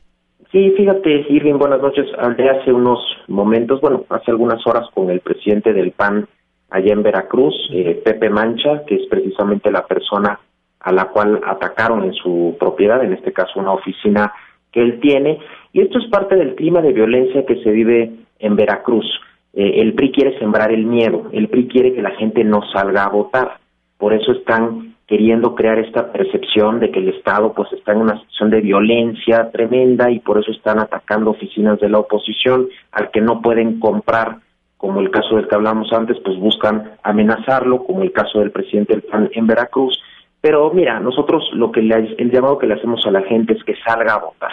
Sí, fíjate, Irving, buenas noches. Hablé hace unos momentos, bueno, hace algunas horas con el presidente del PAN, allá en Veracruz, eh, Pepe Mancha, que es precisamente la persona a la cual atacaron en su propiedad, en este caso una oficina que él tiene, y esto es parte del clima de violencia que se vive en Veracruz. Eh, el PRI quiere sembrar el miedo, el PRI quiere que la gente no salga a votar, por eso están queriendo crear esta percepción de que el Estado pues está en una situación de violencia tremenda y por eso están atacando oficinas de la oposición al que no pueden comprar como el caso del que hablamos antes, pues buscan amenazarlo, como el caso del presidente en Veracruz. Pero mira, nosotros lo que le, el llamado que le hacemos a la gente es que salga a votar,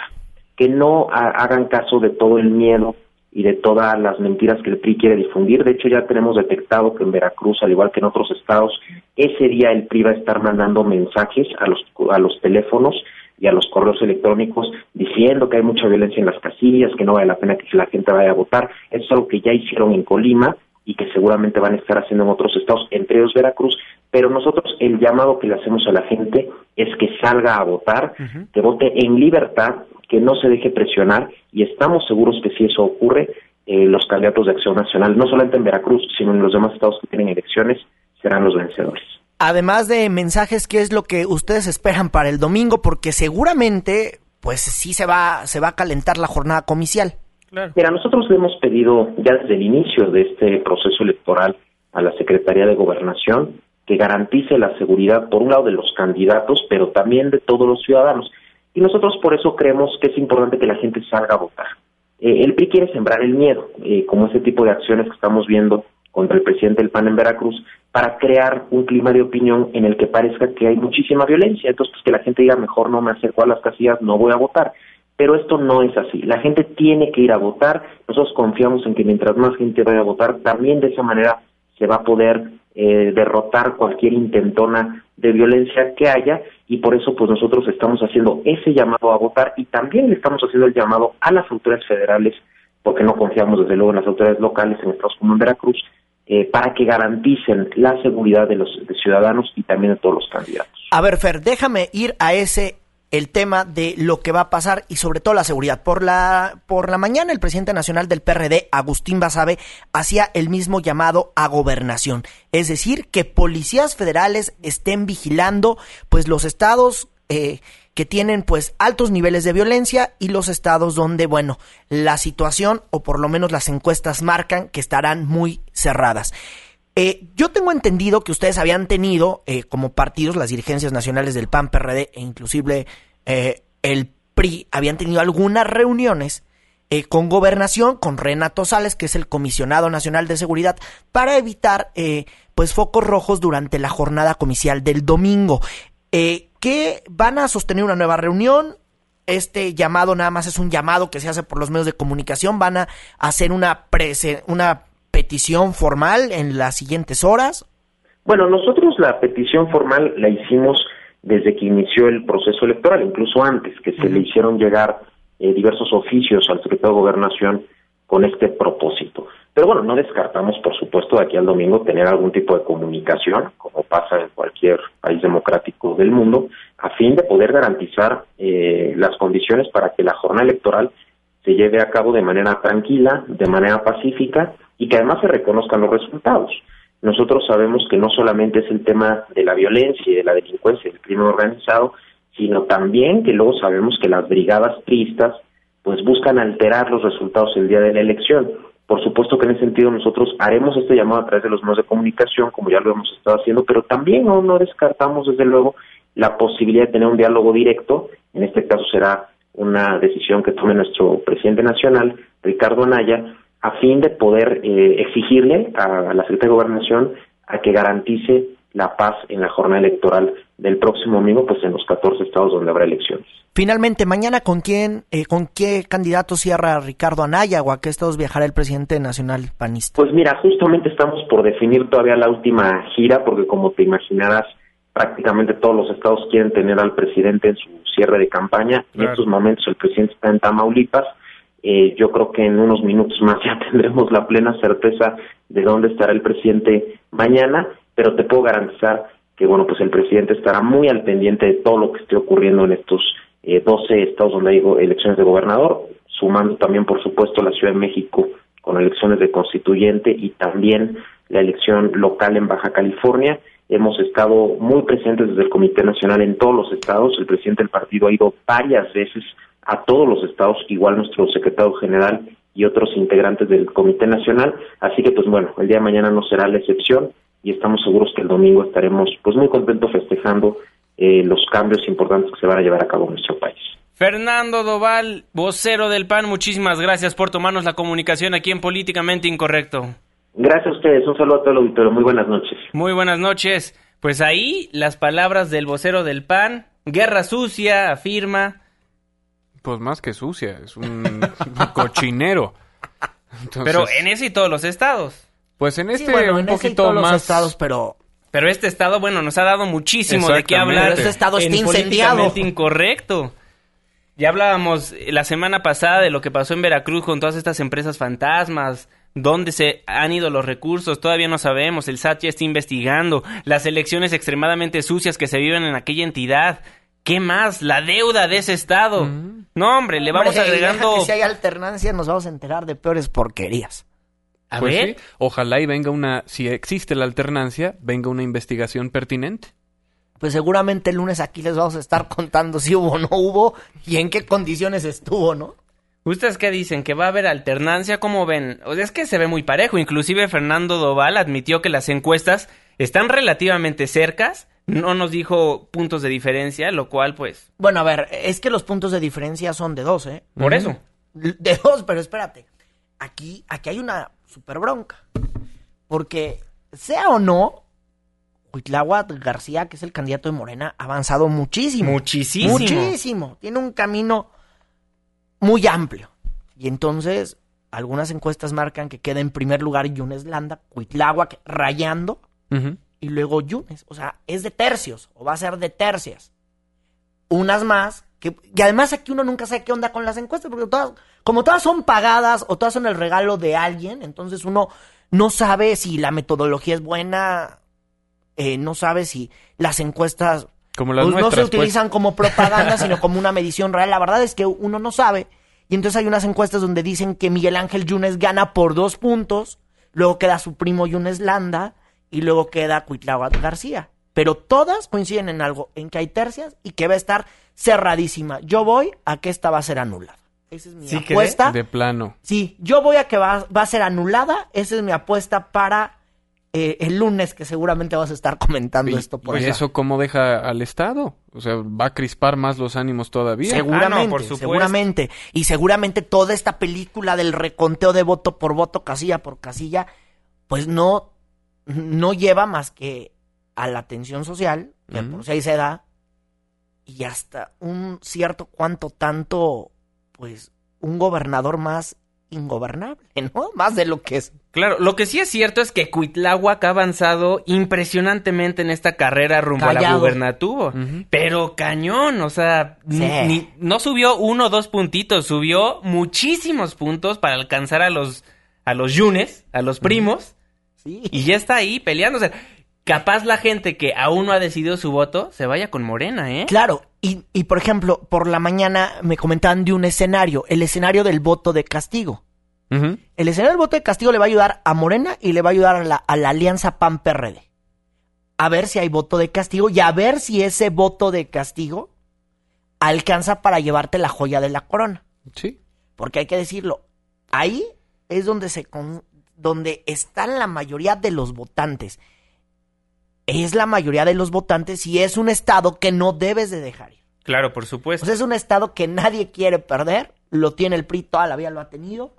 que no hagan caso de todo el miedo y de todas las mentiras que el PRI quiere difundir. De hecho, ya tenemos detectado que en Veracruz, al igual que en otros estados, ese día el PRI va a estar mandando mensajes a los, a los teléfonos y a los correos electrónicos diciendo que hay mucha violencia en las casillas, que no vale la pena que la gente vaya a votar. Eso es algo que ya hicieron en Colima y que seguramente van a estar haciendo en otros estados, entre ellos Veracruz, pero nosotros el llamado que le hacemos a la gente es que salga a votar, que vote en libertad, que no se deje presionar y estamos seguros que si eso ocurre, eh, los candidatos de Acción Nacional, no solamente en Veracruz, sino en los demás estados que tienen elecciones, serán los vencedores.
Además de mensajes, ¿qué es lo que ustedes esperan para el domingo? Porque seguramente, pues sí se va, se va a calentar la jornada comicial.
Mira, nosotros le hemos pedido ya desde el inicio de este proceso electoral a la Secretaría de Gobernación que garantice la seguridad, por un lado, de los candidatos, pero también de todos los ciudadanos. Y nosotros por eso creemos que es importante que la gente salga a votar. Eh, el PRI quiere sembrar el miedo, eh, como ese tipo de acciones que estamos viendo contra el presidente del PAN en Veracruz, para crear un clima de opinión en el que parezca que hay muchísima violencia. Entonces, pues, que la gente diga, mejor no me acerco a las casillas, no voy a votar. Pero esto no es así. La gente tiene que ir a votar. Nosotros confiamos en que mientras más gente vaya a votar, también de esa manera se va a poder eh, derrotar cualquier intentona de violencia que haya y por eso pues nosotros estamos haciendo ese llamado a votar y también le estamos haciendo el llamado a las autoridades federales porque no confiamos desde luego en las autoridades locales en estados como en Veracruz eh, para que garanticen la seguridad de los ciudadanos y también de todos los candidatos.
A ver, Fer, déjame ir a ese el tema de lo que va a pasar y sobre todo la seguridad. Por la, por la mañana el presidente nacional del PRD, Agustín Basabe, hacía el mismo llamado a gobernación. Es decir, que policías federales estén vigilando pues los estados eh, que tienen pues altos niveles de violencia y los estados donde, bueno, la situación o por lo menos las encuestas marcan que estarán muy cerradas. Eh, yo tengo entendido que ustedes habían tenido eh, como partidos, las dirigencias nacionales del PAN, PRD e inclusive eh, el PRI, habían tenido algunas reuniones con gobernación, con Renato Sales, que es el comisionado nacional de seguridad, para evitar pues focos rojos durante la jornada comicial del domingo. Que van a sostener una nueva reunión, este llamado nada más es un llamado que se hace por los medios de comunicación, van a hacer una, una petición formal en las siguientes horas?
Bueno, nosotros la petición formal la hicimos desde que inició el proceso electoral, incluso antes, que se le hicieron llegar eh, diversos oficios al secretario de Gobernación con este propósito. Pero bueno, no descartamos, por supuesto, de aquí al domingo tener algún tipo de comunicación, como pasa en cualquier país democrático del mundo, a fin de poder garantizar eh, las condiciones para que la jornada electoral se lleve a cabo de manera tranquila, de manera pacífica y que además se reconozcan los resultados. Nosotros sabemos que no solamente es el tema de la violencia y de la delincuencia y del crimen organizado, sino también que luego sabemos que las brigadas tristas pues buscan alterar los resultados el día de la elección. Por supuesto que en ese sentido nosotros haremos este llamado a través de los medios de comunicación, como ya lo hemos estado haciendo, pero también no, descartamos desde luego la posibilidad de tener un diálogo directo, en este caso será una decisión que tome nuestro presidente nacional, Ricardo Anaya, a fin de poder eh, exigirle a, la Secretaría de Gobernación a que garantice la paz en la jornada electoral del próximo domingo, pues en los 14 estados donde habrá elecciones.
Finalmente, mañana, ¿con quién, eh, con qué candidato cierra Ricardo Anaya o a qué estados viajará el presidente nacional panista?
Pues mira, justamente estamos por definir todavía la última gira, porque como te imaginarás, prácticamente todos los estados quieren tener al presidente en su cierre de campaña. En estos momentos el presidente está en Tamaulipas, eh, yo creo que en unos minutos más ya tendremos la plena certeza de dónde estará el presidente mañana, pero te puedo garantizar que bueno, pues el presidente estará muy al pendiente de todo lo que esté ocurriendo en estos eh, 12 estados donde hay elecciones de gobernador, sumando también, por supuesto, la Ciudad de México con elecciones de constituyente y también la elección local en Baja California. Hemos estado muy presentes desde el Comité Nacional en todos los estados. El presidente del partido ha ido varias veces a todos los estados, igual nuestro secretario general y otros integrantes del Comité Nacional. Así que, pues bueno, el día de mañana no será la excepción. Y estamos seguros que el domingo estaremos pues muy contentos festejando eh, los cambios importantes que se van a llevar a cabo en nuestro país.
Fernando Doval, vocero del PAN, muchísimas gracias por tomarnos la comunicación aquí en Políticamente Incorrecto.
Gracias a ustedes, un saludo a todo el auditorio, muy buenas noches.
Muy buenas noches. Pues ahí las palabras del vocero del PAN, guerra sucia, afirma.
Pues más que sucia, es un cochinero. Entonces,
Pero en ese y todos los estados.
Pues en este
Sí, bueno,
un
en ese y
poquito
todos los
más...
estados, pero
Pero este estado, bueno, nos ha dado muchísimo de qué hablar.
Pero este
estado está
en
incendiado.
Políticamente incorrecto. Ya hablábamos la semana pasada de lo que pasó en Veracruz con todas estas empresas fantasmas. ¿Dónde se han ido los recursos? Todavía no sabemos. El SAT ya está investigando. Las elecciones extremadamente sucias que se viven en aquella entidad. ¿Qué más? La deuda de ese estado. No, hombre, le vamos
Hombre,
agregando...
deja que si hay alternancia nos vamos a enterar de peores porquerías.
A
Pues
ver.
sí, ojalá y venga una, si existe la alternancia, venga una investigación pertinente.
Pues seguramente el lunes aquí les vamos a estar contando si hubo o no hubo y en qué condiciones estuvo, ¿no?
¿Ustedes qué dicen? ¿Que va a haber alternancia? ¿Cómo ven? O sea, es que se ve muy parejo. Inclusive Fernando Doval admitió que las encuestas están relativamente cercas. No nos dijo puntos de diferencia, lo cual, pues,
Bueno, a ver, es que los puntos de diferencia son de dos, ¿eh?
por eso.
De dos, pero espérate. Aquí, aquí hay una super bronca. Porque, sea o no, Huitláhuac García, que es el candidato de Morena, ha avanzado muchísimo.
Muchísimo.
Muchísimo. Tiene un camino muy amplio. Y entonces, algunas encuestas marcan que queda en primer lugar Yunes Landa, Huitláhuac rayando, y luego Yunes. O sea, es de tercios, o va a ser de tercias. Unas más, que, y además aquí uno nunca sabe qué onda con las encuestas, porque todas, como todas son pagadas o todas son el regalo de alguien, entonces uno no sabe si la metodología es buena, eh, no sabe si las encuestas
Como las
pues, no se
pues.
utilizan como propaganda, sino como una medición real. La verdad es que uno no sabe. Y entonces hay unas encuestas donde dicen que Miguel Ángel Yunes gana por dos puntos, luego queda su primo Yunes Landa y luego queda Cuitláhuac García. Pero todas coinciden en algo, en que hay tercias y que va a estar cerradísima. Yo voy a que esta va a ser anulada. Esa es mi
¿Sí cree?
apuesta.
De plano.
Sí, yo voy a que va, va a ser anulada. Esa es mi apuesta para eh, el lunes, que seguramente vas a estar comentando esto por
¿Y
acá.
eso cómo deja al Estado? O sea, va a crispar más los ánimos todavía.
Seguramente,
Ah, no, por supuesto.
seguramente. Y seguramente toda esta película del reconteo de voto por voto, casilla por casilla, pues no, no lleva más que a la tensión social, que
Ujú.
por si ahí se da, y hasta un cierto cuanto tanto, pues, un gobernador más ingobernable, ¿no? Más de lo que es.
Claro, lo que sí es cierto es que Cuitláhuac ha avanzado impresionantemente en esta carrera rumbo a la gubernatura. Pero cañón, o sea, ni-
Sí.
ni- no subió uno o dos puntitos, subió muchísimos puntos para alcanzar a los, a los yunes, a los primos,
Sí.
y ya está ahí peleando. Capaz la gente que aún no ha decidido su voto se vaya con Morena, ¿eh?
Claro, y, y por ejemplo, por la mañana me comentaban de un escenario, el escenario del voto de castigo. El escenario del voto de castigo le va a ayudar a Morena y le va a ayudar a la, a la alianza PAN-PRD. A ver si hay voto de castigo y a ver si ese voto de castigo alcanza para llevarte la joya de la corona.
Sí.
Porque hay que decirlo, ahí es donde se con- donde están la mayoría de los votantes. Es la mayoría de los votantes y es un estado que no debes de dejar ir.
Claro, por
O
supuesto.
sea, es un estado que nadie quiere perder. Lo tiene el PRI, toda la vida lo ha tenido.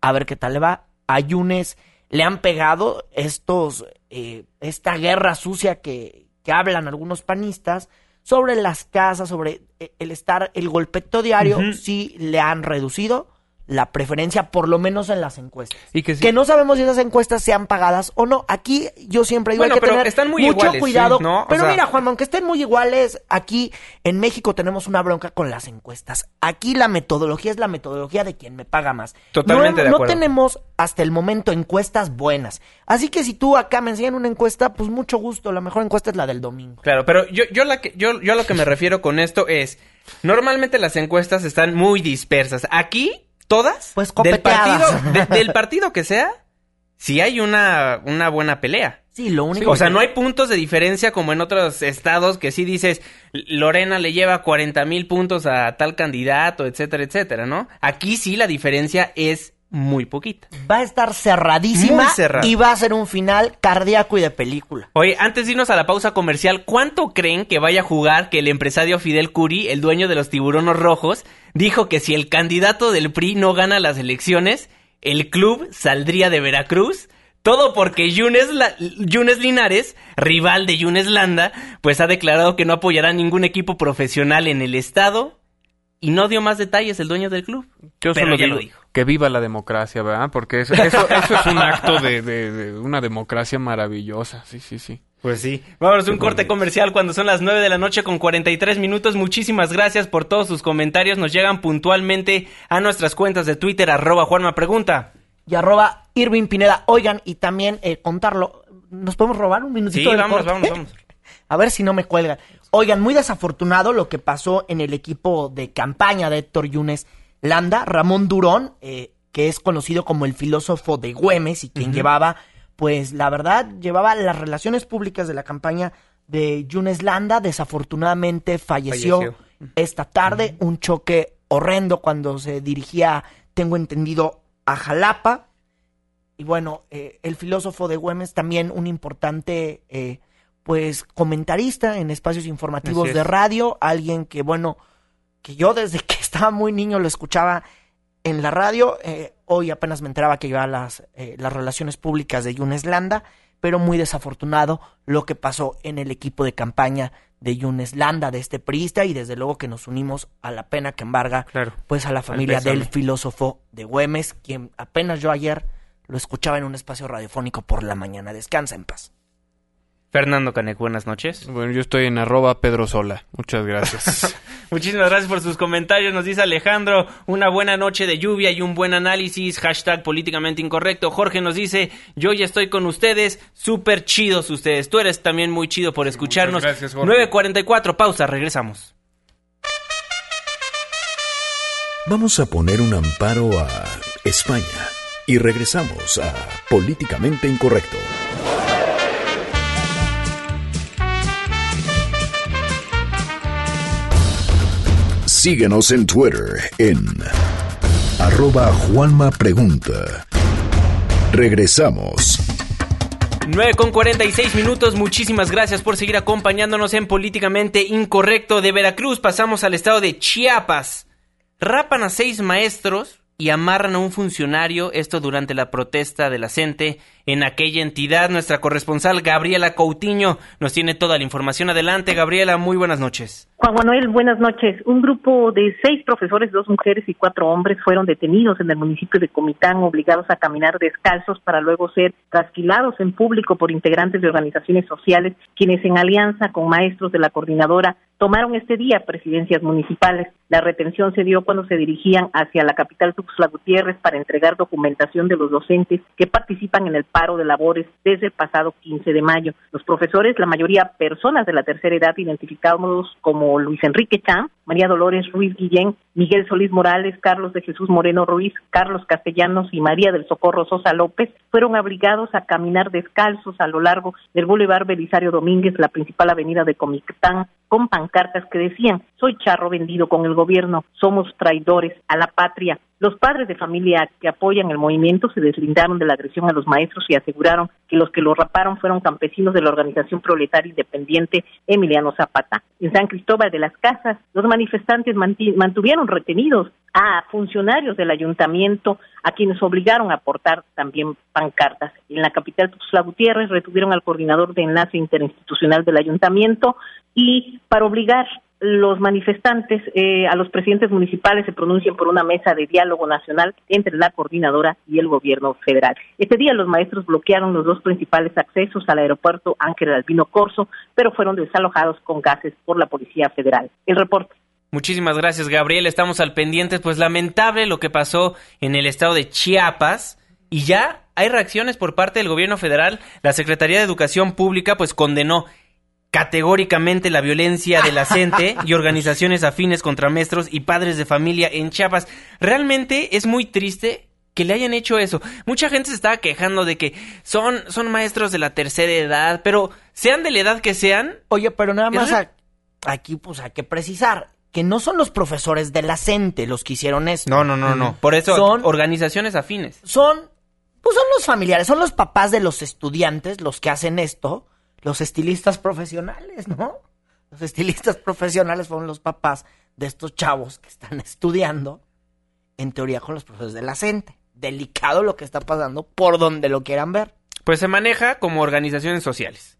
A ver qué tal le va. A Yunes le han pegado estos, eh, esta guerra sucia que, que hablan algunos panistas sobre las casas, sobre eh, el estar, el golpeto diario,
Ujú.
sí le han reducido la preferencia, por lo menos en las encuestas.
Y que sí-
Que no sabemos si esas encuestas sean pagadas o no. Aquí yo siempre digo
Bueno,
hay que
pero
tener
están muy
mucho
iguales,
cuidado.
sí, ¿no?
Pero
sea-
mira, Juan, aunque estén muy iguales, aquí en México tenemos una bronca con las encuestas. Aquí la metodología es la metodología de quien me paga más.
Totalmente
no,
de
no
acuerdo.
tenemos hasta el momento encuestas buenas. Así que si tú acá me enseñan una encuesta, pues mucho gusto. La mejor encuesta es la del domingo.
Claro, pero yo, yo, la que, yo, yo a lo que me refiero con esto es, normalmente las encuestas están muy dispersas. Aquí, todas,
Pues
del partido, de- del partido que sea, si hay una, una buena pelea.
Sí, lo único
O sea, no hay puntos de diferencia como en otros estados que sí dices, Lorena le lleva 40 mil puntos a tal candidato, etcétera, etcétera, ¿no? Aquí sí la diferencia es muy poquita.
Va a estar cerradísima y va a ser un final cardíaco y de película.
Oye, antes de irnos a la pausa comercial, ¿cuánto creen que vaya a jugar que el empresario Fidel Curi, el dueño de los tiburones rojos, dijo que si el candidato del PRI no gana las elecciones, el club saldría de Veracruz? Todo porque Yunes, La- Yunes Linares, rival de Yunes Landa, pues ha declarado que no apoyará ningún equipo profesional en el estado y no dio más detalles el dueño del club.
Yo
Pero
solo
ya
digo
lo dijo.
que viva la democracia, ¿verdad? Porque eso, eso, eso es un acto de, de- de una democracia maravillosa. Sí, sí, sí.
Pues sí. Vámonos a un corte comercial cuando son las 9 de la noche con 43 minutos. Muchísimas gracias por todos sus comentarios. Nos llegan puntualmente a nuestras cuentas de Twitter, arroba Juanma Pregunta.
Y arroba Irving Pineda. Oigan, y también eh, contarlo. ¿Nos podemos robar un minutito?
Sí,
del
vámonos,
corte?
vámonos, vámonos.
A ver si no me cuelgan. Oigan, muy desafortunado lo que pasó en el equipo de campaña de Héctor Yunes Landa. Ramón Durón, eh, que es conocido como el filósofo de Güemes y quien llevaba, pues la verdad, llevaba las relaciones públicas de la campaña de Yunes Landa. Desafortunadamente falleció,
Falleció.
esta tarde. Un choque horrendo cuando se dirigía, tengo entendido, a Jalapa. Y bueno, eh, el filósofo de Güemes también un importante, eh, pues, comentarista en espacios informativos de radio, alguien que, bueno, que yo desde que estaba muy niño lo escuchaba en la radio, eh, hoy apenas me enteraba que llevaba las, eh, las relaciones públicas de Yunes Landa, pero muy desafortunado lo que pasó en el equipo de campaña de Yunes Landa, de este priista, y desde luego que nos unimos a la pena que embarga, pues a la familia del filósofo de Güemes, quien apenas yo ayer lo escuchaba en un espacio radiofónico por la mañana. Descansa en paz.
Fernando Canek, buenas noches.
Bueno, yo estoy en arroba Pedro Sola. Muchas gracias.
Muchísimas gracias por sus comentarios. Nos dice Alejandro, una buena noche de lluvia y un buen análisis. Hashtag políticamente incorrecto. Jorge nos dice, yo ya estoy con ustedes. Súper chidos ustedes. Tú eres también muy chido por escucharnos.
gracias, Jorge.
9.44, pausa, regresamos.
Vamos a poner un amparo a España y regresamos a Políticamente Incorrecto. Síguenos en Twitter en arroba Juanma Pregunta. Regresamos.
9 con 46 minutos, muchísimas gracias por seguir acompañándonos en Políticamente Incorrecto de Veracruz. Pasamos al estado de Chiapas. Rapan a seis maestros y amarran a un funcionario, esto durante la protesta de la CENTE en aquella entidad. Nuestra corresponsal Gabriela Coutinho nos tiene toda la información. Adelante, Gabriela, muy buenas noches.
Juan Manuel, buenas noches. Un grupo de seis profesores, dos mujeres y cuatro hombres fueron detenidos en el municipio de Comitán, obligados a caminar descalzos para luego ser trasquilados en público por integrantes de organizaciones sociales, quienes en alianza con maestros de la coordinadora tomaron este día presidencias municipales. La retención se dio cuando se dirigían hacia la capital Tuxtla Gutiérrez para entregar documentación de los docentes que participan en el paro de labores desde el pasado 15 de mayo. Los profesores, la mayoría personas de la tercera edad identificados como Luis Enrique Chan, María Dolores Ruiz Guillén, Miguel Solís Morales, Carlos de Jesús Moreno Ruiz, Carlos Castellanos y María del Socorro Sosa López fueron obligados a caminar descalzos a lo largo del Boulevard Belisario Domínguez, la principal avenida de Comitán, con pancartas que decían, soy charro vendido con el gobierno, somos traidores a la patria. Los padres de familia que apoyan el movimiento se deslindaron de la agresión a los maestros y aseguraron que los que lo raparon fueron campesinos de la organización proletaria independiente Emiliano Zapata. En San Cristóbal de las Casas, los manifestantes mantuvieron retenidos a funcionarios del ayuntamiento a quienes obligaron a portar también pancartas. En la capital Tuxtla Gutiérrez retuvieron al coordinador de enlace interinstitucional del ayuntamiento y para obligar los manifestantes eh, a los presidentes municipales se pronuncien por una mesa de diálogo nacional entre la coordinadora y el gobierno federal. Este día los maestros bloquearon los dos principales accesos al aeropuerto Ángel Albino Corso, pero fueron desalojados con gases por la Policía Federal. El reporte.
Muchísimas gracias, Gabriel. Estamos al pendiente. Pues lamentable lo que pasó en el estado de Chiapas. Y ya hay reacciones por parte del gobierno federal. La Secretaría de Educación Pública pues condenó categóricamente la violencia de la CENTE y organizaciones afines contra maestros y padres de familia en Chiapas. Realmente es muy triste que le hayan hecho eso. Mucha gente se estaba quejando de que son, son maestros de la tercera edad, pero sean de la edad que sean.
Oye, pero nada más a- aquí pues hay que precisar. que no son los profesores de la CENTE los que hicieron esto.
No, no, no, no. Por eso,
Son-
organizaciones afines.
Son, pues son los familiares, son los papás de los estudiantes los que hacen esto, los estilistas profesionales, ¿no? Los estilistas profesionales fueron los papás de estos chavos que están estudiando, en teoría con los profesores de la CENTE. Delicado lo que está pasando por donde lo quieran ver.
Pues se maneja como organizaciones sociales.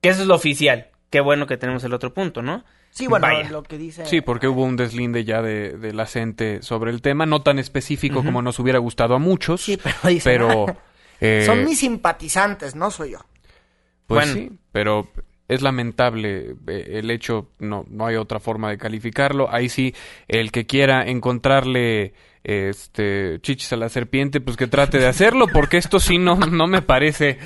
Que eso es lo oficial. Qué bueno que tenemos el otro punto, ¿no?
Sí, bueno,
Vaya.
lo que dice...
Sí, porque hubo un deslinde ya de, de la CENTE sobre el tema, no tan específico como nos hubiera gustado a muchos,
Sí, pero dice,
pero, eh,
Son mis simpatizantes, no soy yo.
Pues
Bueno.
sí, pero es lamentable eh, el hecho, no, no hay otra forma de calificarlo. Ahí sí, el que quiera encontrarle este chichis a la serpiente, pues que trate de hacerlo, porque esto sí no, no me parece,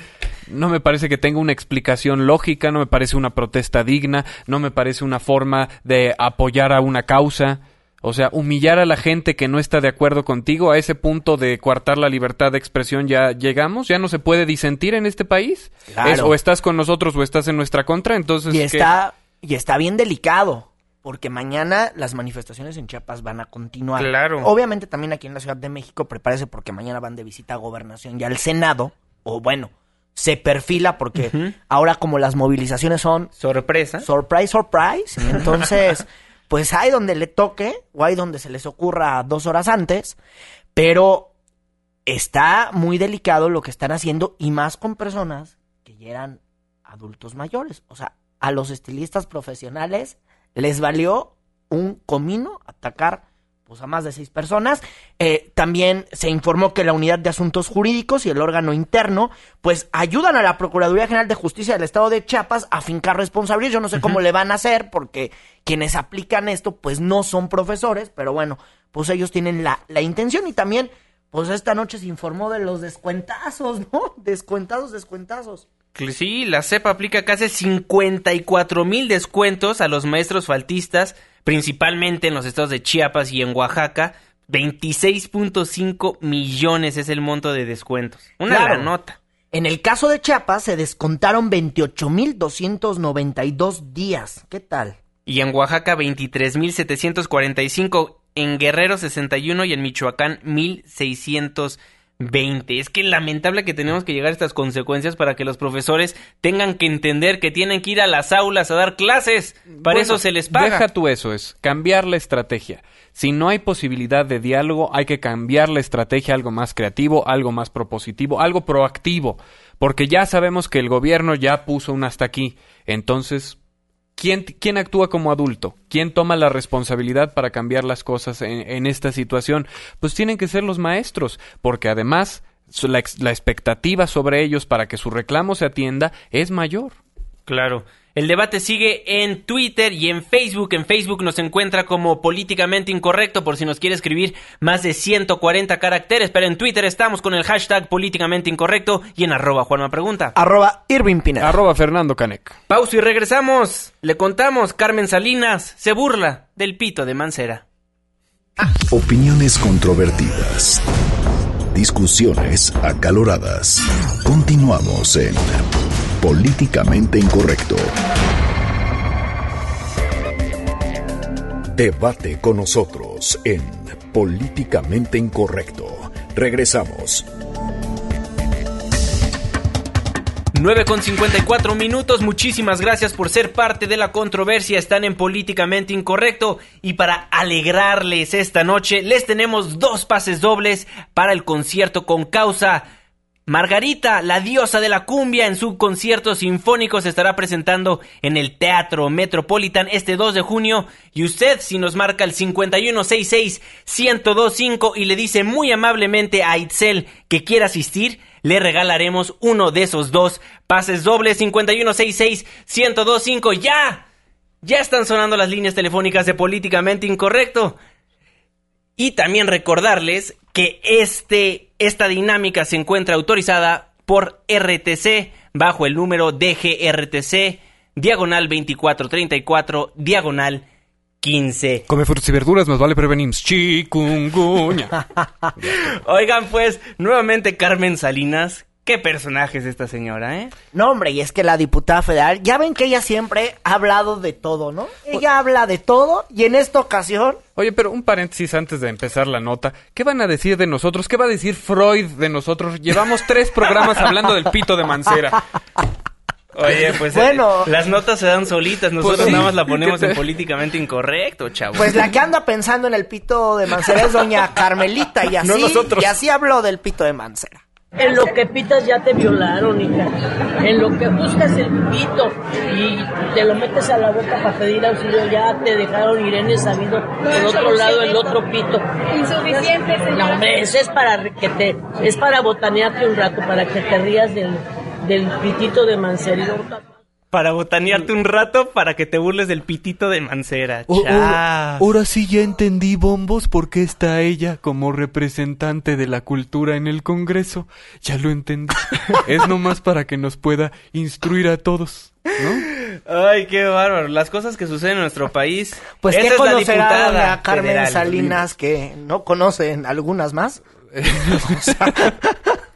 no me parece que tenga una explicación lógica, no me parece una protesta digna, no me parece una forma de apoyar a una causa. O sea, humillar a la gente que no está de acuerdo contigo, a ese punto de coartar la libertad de expresión ya llegamos, ya no se puede disentir en este país.
Claro.
Es o estás con nosotros o estás en nuestra contra, entonces...
Y
¿qué?
está, y está bien delicado, porque mañana las manifestaciones en Chiapas van a continuar.
Claro.
Obviamente también aquí en la Ciudad de México, prepárese porque mañana van de visita a gobernación y al Senado, o bueno, se perfila porque ahora como las movilizaciones son
Sorpresa.
surprise, surprise, y entonces pues hay donde le toque o hay donde se les ocurra dos horas antes, pero está muy delicado lo que están haciendo y más con personas que ya eran adultos mayores. O sea, a los estilistas profesionales les valió un comino atacar pues a más de seis personas. Eh, también se informó que la Unidad de Asuntos Jurídicos y el órgano interno, pues ayudan a la Procuraduría General de Justicia del Estado de Chiapas a fincar responsabilidades. Yo no sé cómo le van a hacer, porque quienes aplican esto, pues no son profesores, pero bueno, pues ellos tienen la, la intención y también, pues esta noche se informó de los descuentazos, ¿no? Descuentazos, descuentazos.
Sí, la CEPA aplica casi 54 mil descuentos a los maestros faltistas, principalmente en los estados de Chiapas y en Oaxaca. 26.5 millones es el monto de descuentos. Una
Claro.
gran nota.
En el caso de Chiapas se descontaron 28.292 días. ¿Qué tal?
Y en Oaxaca 23.745, en Guerrero 61 y en Michoacán 1.620. Es que lamentable que tenemos que llegar a estas consecuencias para que los profesores tengan que entender que tienen que ir a las aulas a dar clases. Para
Bueno,
eso se les paga.
Deja tú eso, es cambiar la estrategia. Si no hay posibilidad de diálogo, hay que cambiar la estrategia a algo más creativo, algo más propositivo, algo proactivo. Porque ya sabemos que el gobierno ya puso un hasta aquí. Entonces, ¿quién, quién actúa como adulto? ¿Quién toma la responsabilidad para cambiar las cosas en, en esta situación? Pues tienen que ser los maestros, porque además la expectativa sobre ellos para que su reclamo se atienda es mayor.
Claro. El debate sigue en Twitter y en Facebook. En Facebook nos encuentra como políticamente incorrecto por si nos quiere escribir más de 140 caracteres. Pero en Twitter estamos con el hashtag políticamente incorrecto y en arroba Juanma Pregunta.
Arroba Irving Pineda.
Arroba Fernando Canec.
Pausa y regresamos. Le contamos, Carmen Salinas se burla del pito de Mancera.
Opiniones controvertidas. Discusiones acaloradas. Continuamos en Políticamente Incorrecto. Debate con nosotros en Políticamente Incorrecto. Regresamos.
9 con 54 minutos, muchísimas gracias por ser parte de la controversia, están en Políticamente Incorrecto y para alegrarles esta noche les tenemos dos pases dobles para el concierto con causa. Margarita, la diosa de la cumbia, en su concierto sinfónico se estará presentando en el Teatro Metropolitan este 2 de junio. Y usted, si nos marca el 5166-1025 y le dice muy amablemente a Itzel que quiere asistir, le regalaremos uno de esos dos pases dobles 5166-1025. ¡Ya! Ya están sonando las líneas telefónicas de Políticamente Incorrecto. Y también recordarles que este, esta dinámica se encuentra autorizada por RTC bajo el número DGRTC, diagonal 2434, diagonal 15.
Come frutas y verduras, más vale prevenir chikungunya.
Oigan, pues, nuevamente Carmen Salinas, Qué personaje es esta señora, ¿eh?
No, hombre, y es que la diputada federal, ya ven que ella siempre ha hablado de todo, ¿no? Ella habla de todo y en esta ocasión...
Oye, pero un paréntesis antes de empezar la nota. ¿Qué van a decir de nosotros? ¿Qué va a decir Freud de nosotros? Llevamos tres programas hablando del pito de Mancera.
Oye, pues
Bueno.
eh, las notas se dan solitas, nosotros
Pues
nada más la ponemos
¿Qué te-
en políticamente incorrecto, chavo.
Pues la que anda pensando en el pito de Mancera es doña Carmelita y así,
No nosotros.
y así habló del pito de Mancera.
En lo que pitas ya te violaron, hija. En lo que buscas el pito y te lo metes a la boca para pedir auxilio, ya te dejaron Irene sabido del otro lado el otro pito.
Insuficiente, señora.
No, hombre, ese es para que te, es para botanearte un rato, para que te rías del, del pitito de Mancerino.
Para botanearte un rato para que te burles del pitito de Mancera.
Oh, oh, ahora sí ya entendí, Bombos, por qué está ella como representante de la cultura en el Congreso. Ya lo entendí. es nomás para que nos pueda instruir a todos, ¿no?
Ay, qué bárbaro. Las cosas que suceden en nuestro país.
Pues
Esa
¿qué
es la
conocerá
diputada
doña Carmen
federal.
Salinas que no conocen algunas más?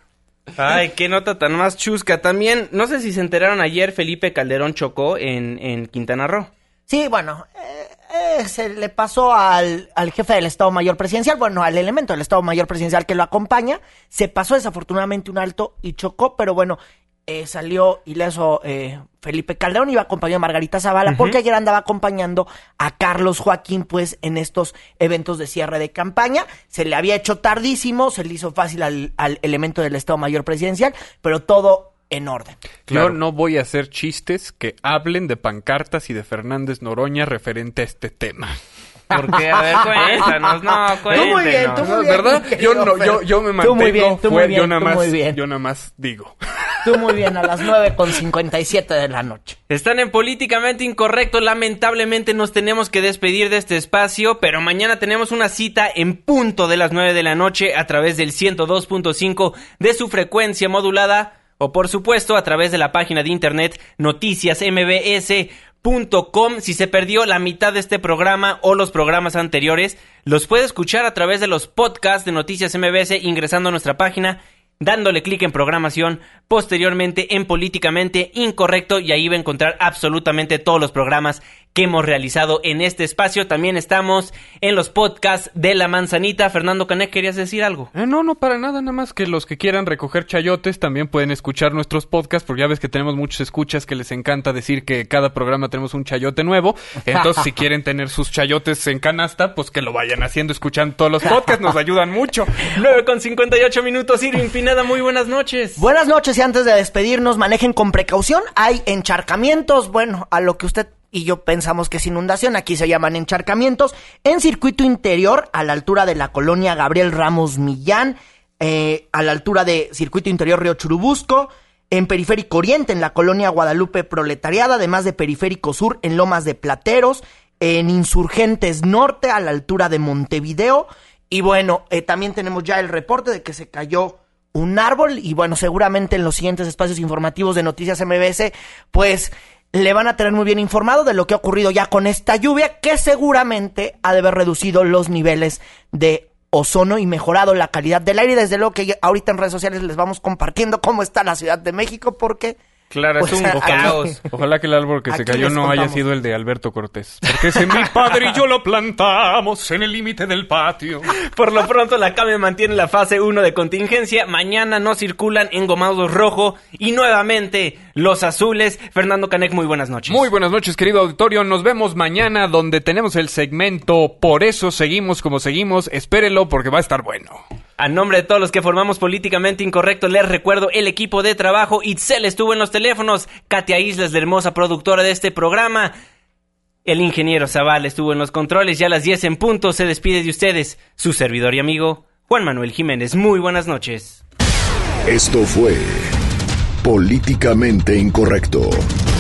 Ay, qué nota tan más chusca. También, no sé si se enteraron ayer, Felipe Calderón chocó en, en Quintana Roo.
Sí, bueno, eh, eh, se le pasó al, al jefe del Estado Mayor Presidencial, bueno, al elemento del Estado Mayor Presidencial que lo acompaña, se pasó desafortunadamente un alto y chocó, pero bueno, eh, salió ileso eh, Felipe Calderón, iba acompañado de Margarita Zavala, porque ayer andaba acompañando a Carlos Joaquín, pues, en estos eventos de cierre de campaña. Se le había hecho tardísimo, se le hizo fácil al, al elemento del Estado Mayor Presidencial, pero todo en orden.
Yo no voy a hacer chistes que hablen de pancartas y de Fernández Noroña referente a este tema.
Porque, a ver, cuéntanos, no,
Tú muy bien, tú muy bien.
¿Verdad? Yo no, yo, yo me
Tú
mantengo
muy bien, tú
fuera,
muy bien,
yo nada más, yo nada más digo.
Tú muy bien, a las 9 con 57 de la noche.
Están en políticamente incorrecto. Lamentablemente nos tenemos que despedir de este espacio, pero mañana tenemos una cita en punto de las 9 de la noche a través del 102.5 de su frecuencia modulada o por supuesto a través de la página de internet noticiasmbs.com. Si se perdió la mitad de este programa o los programas anteriores, los puede escuchar a través de los podcasts de Noticias MBS ingresando a nuestra página dándole clic en programación, posteriormente en políticamente incorrecto y ahí va a encontrar absolutamente todos los programas que hemos realizado en este espacio. También estamos en los podcasts de La Manzanita. Fernando Canek, ¿querías decir algo?
Eh, no, no, para nada, nada más que los que quieran recoger chayotes también pueden escuchar nuestros podcasts, porque ya ves que tenemos muchos escuchas que les encanta decir que cada programa tenemos un chayote nuevo. Entonces, si quieren tener sus chayotes en canasta, pues que lo vayan haciendo escuchando todos los podcasts, nos ayudan mucho.
9 con 58 minutos, Irving Pineda, muy buenas noches.
Buenas noches y antes de despedirnos, manejen con precaución. Hay encharcamientos, bueno, a lo que usted y yo pensamos que es inundación, aquí se llaman encharcamientos, en circuito interior, a la altura de la colonia Gabriel Ramos Millán, eh, a la altura de circuito interior Río Churubusco, en Periférico Oriente, en la colonia Guadalupe Proletariada, además de Periférico Sur, en Lomas de Plateros, en Insurgentes Norte, a la altura de Montevideo, y bueno, eh, también tenemos ya el reporte de que se cayó un árbol y bueno, seguramente en los siguientes espacios informativos de Noticias MBS, pues le van a tener muy bien informado de lo que ha ocurrido ya con esta lluvia que seguramente ha de haber reducido los niveles de ozono y mejorado la calidad del aire. Desde luego que ahorita en redes sociales les vamos compartiendo cómo está la Ciudad de México porque...
Claro,
pues,
es un
aquí-
caos.
Ojalá que el árbol que se cayó no haya sido el de Alberto Cortés. Porque ese mi padre y yo lo plantamos en el límite del patio.
Por lo pronto, la CAME mantiene la fase 1 de contingencia. Mañana no circulan engomados rojo y nuevamente los azules. Fernando Canek, muy buenas noches.
Muy buenas noches, querido auditorio. Nos vemos mañana donde tenemos el segmento Por eso seguimos como seguimos. Espérenlo porque va a estar bueno.
A nombre de todos los que formamos Políticamente Incorrecto, les recuerdo el equipo de trabajo. Itzel estuvo en los teléfonos. Katia Islas, la hermosa productora de este programa. El ingeniero Zaval estuvo en los controles. Ya a las 10 en punto se despide de ustedes. Su servidor y amigo, Juan Manuel Jiménez. Muy buenas noches.
Esto fue Políticamente Incorrecto.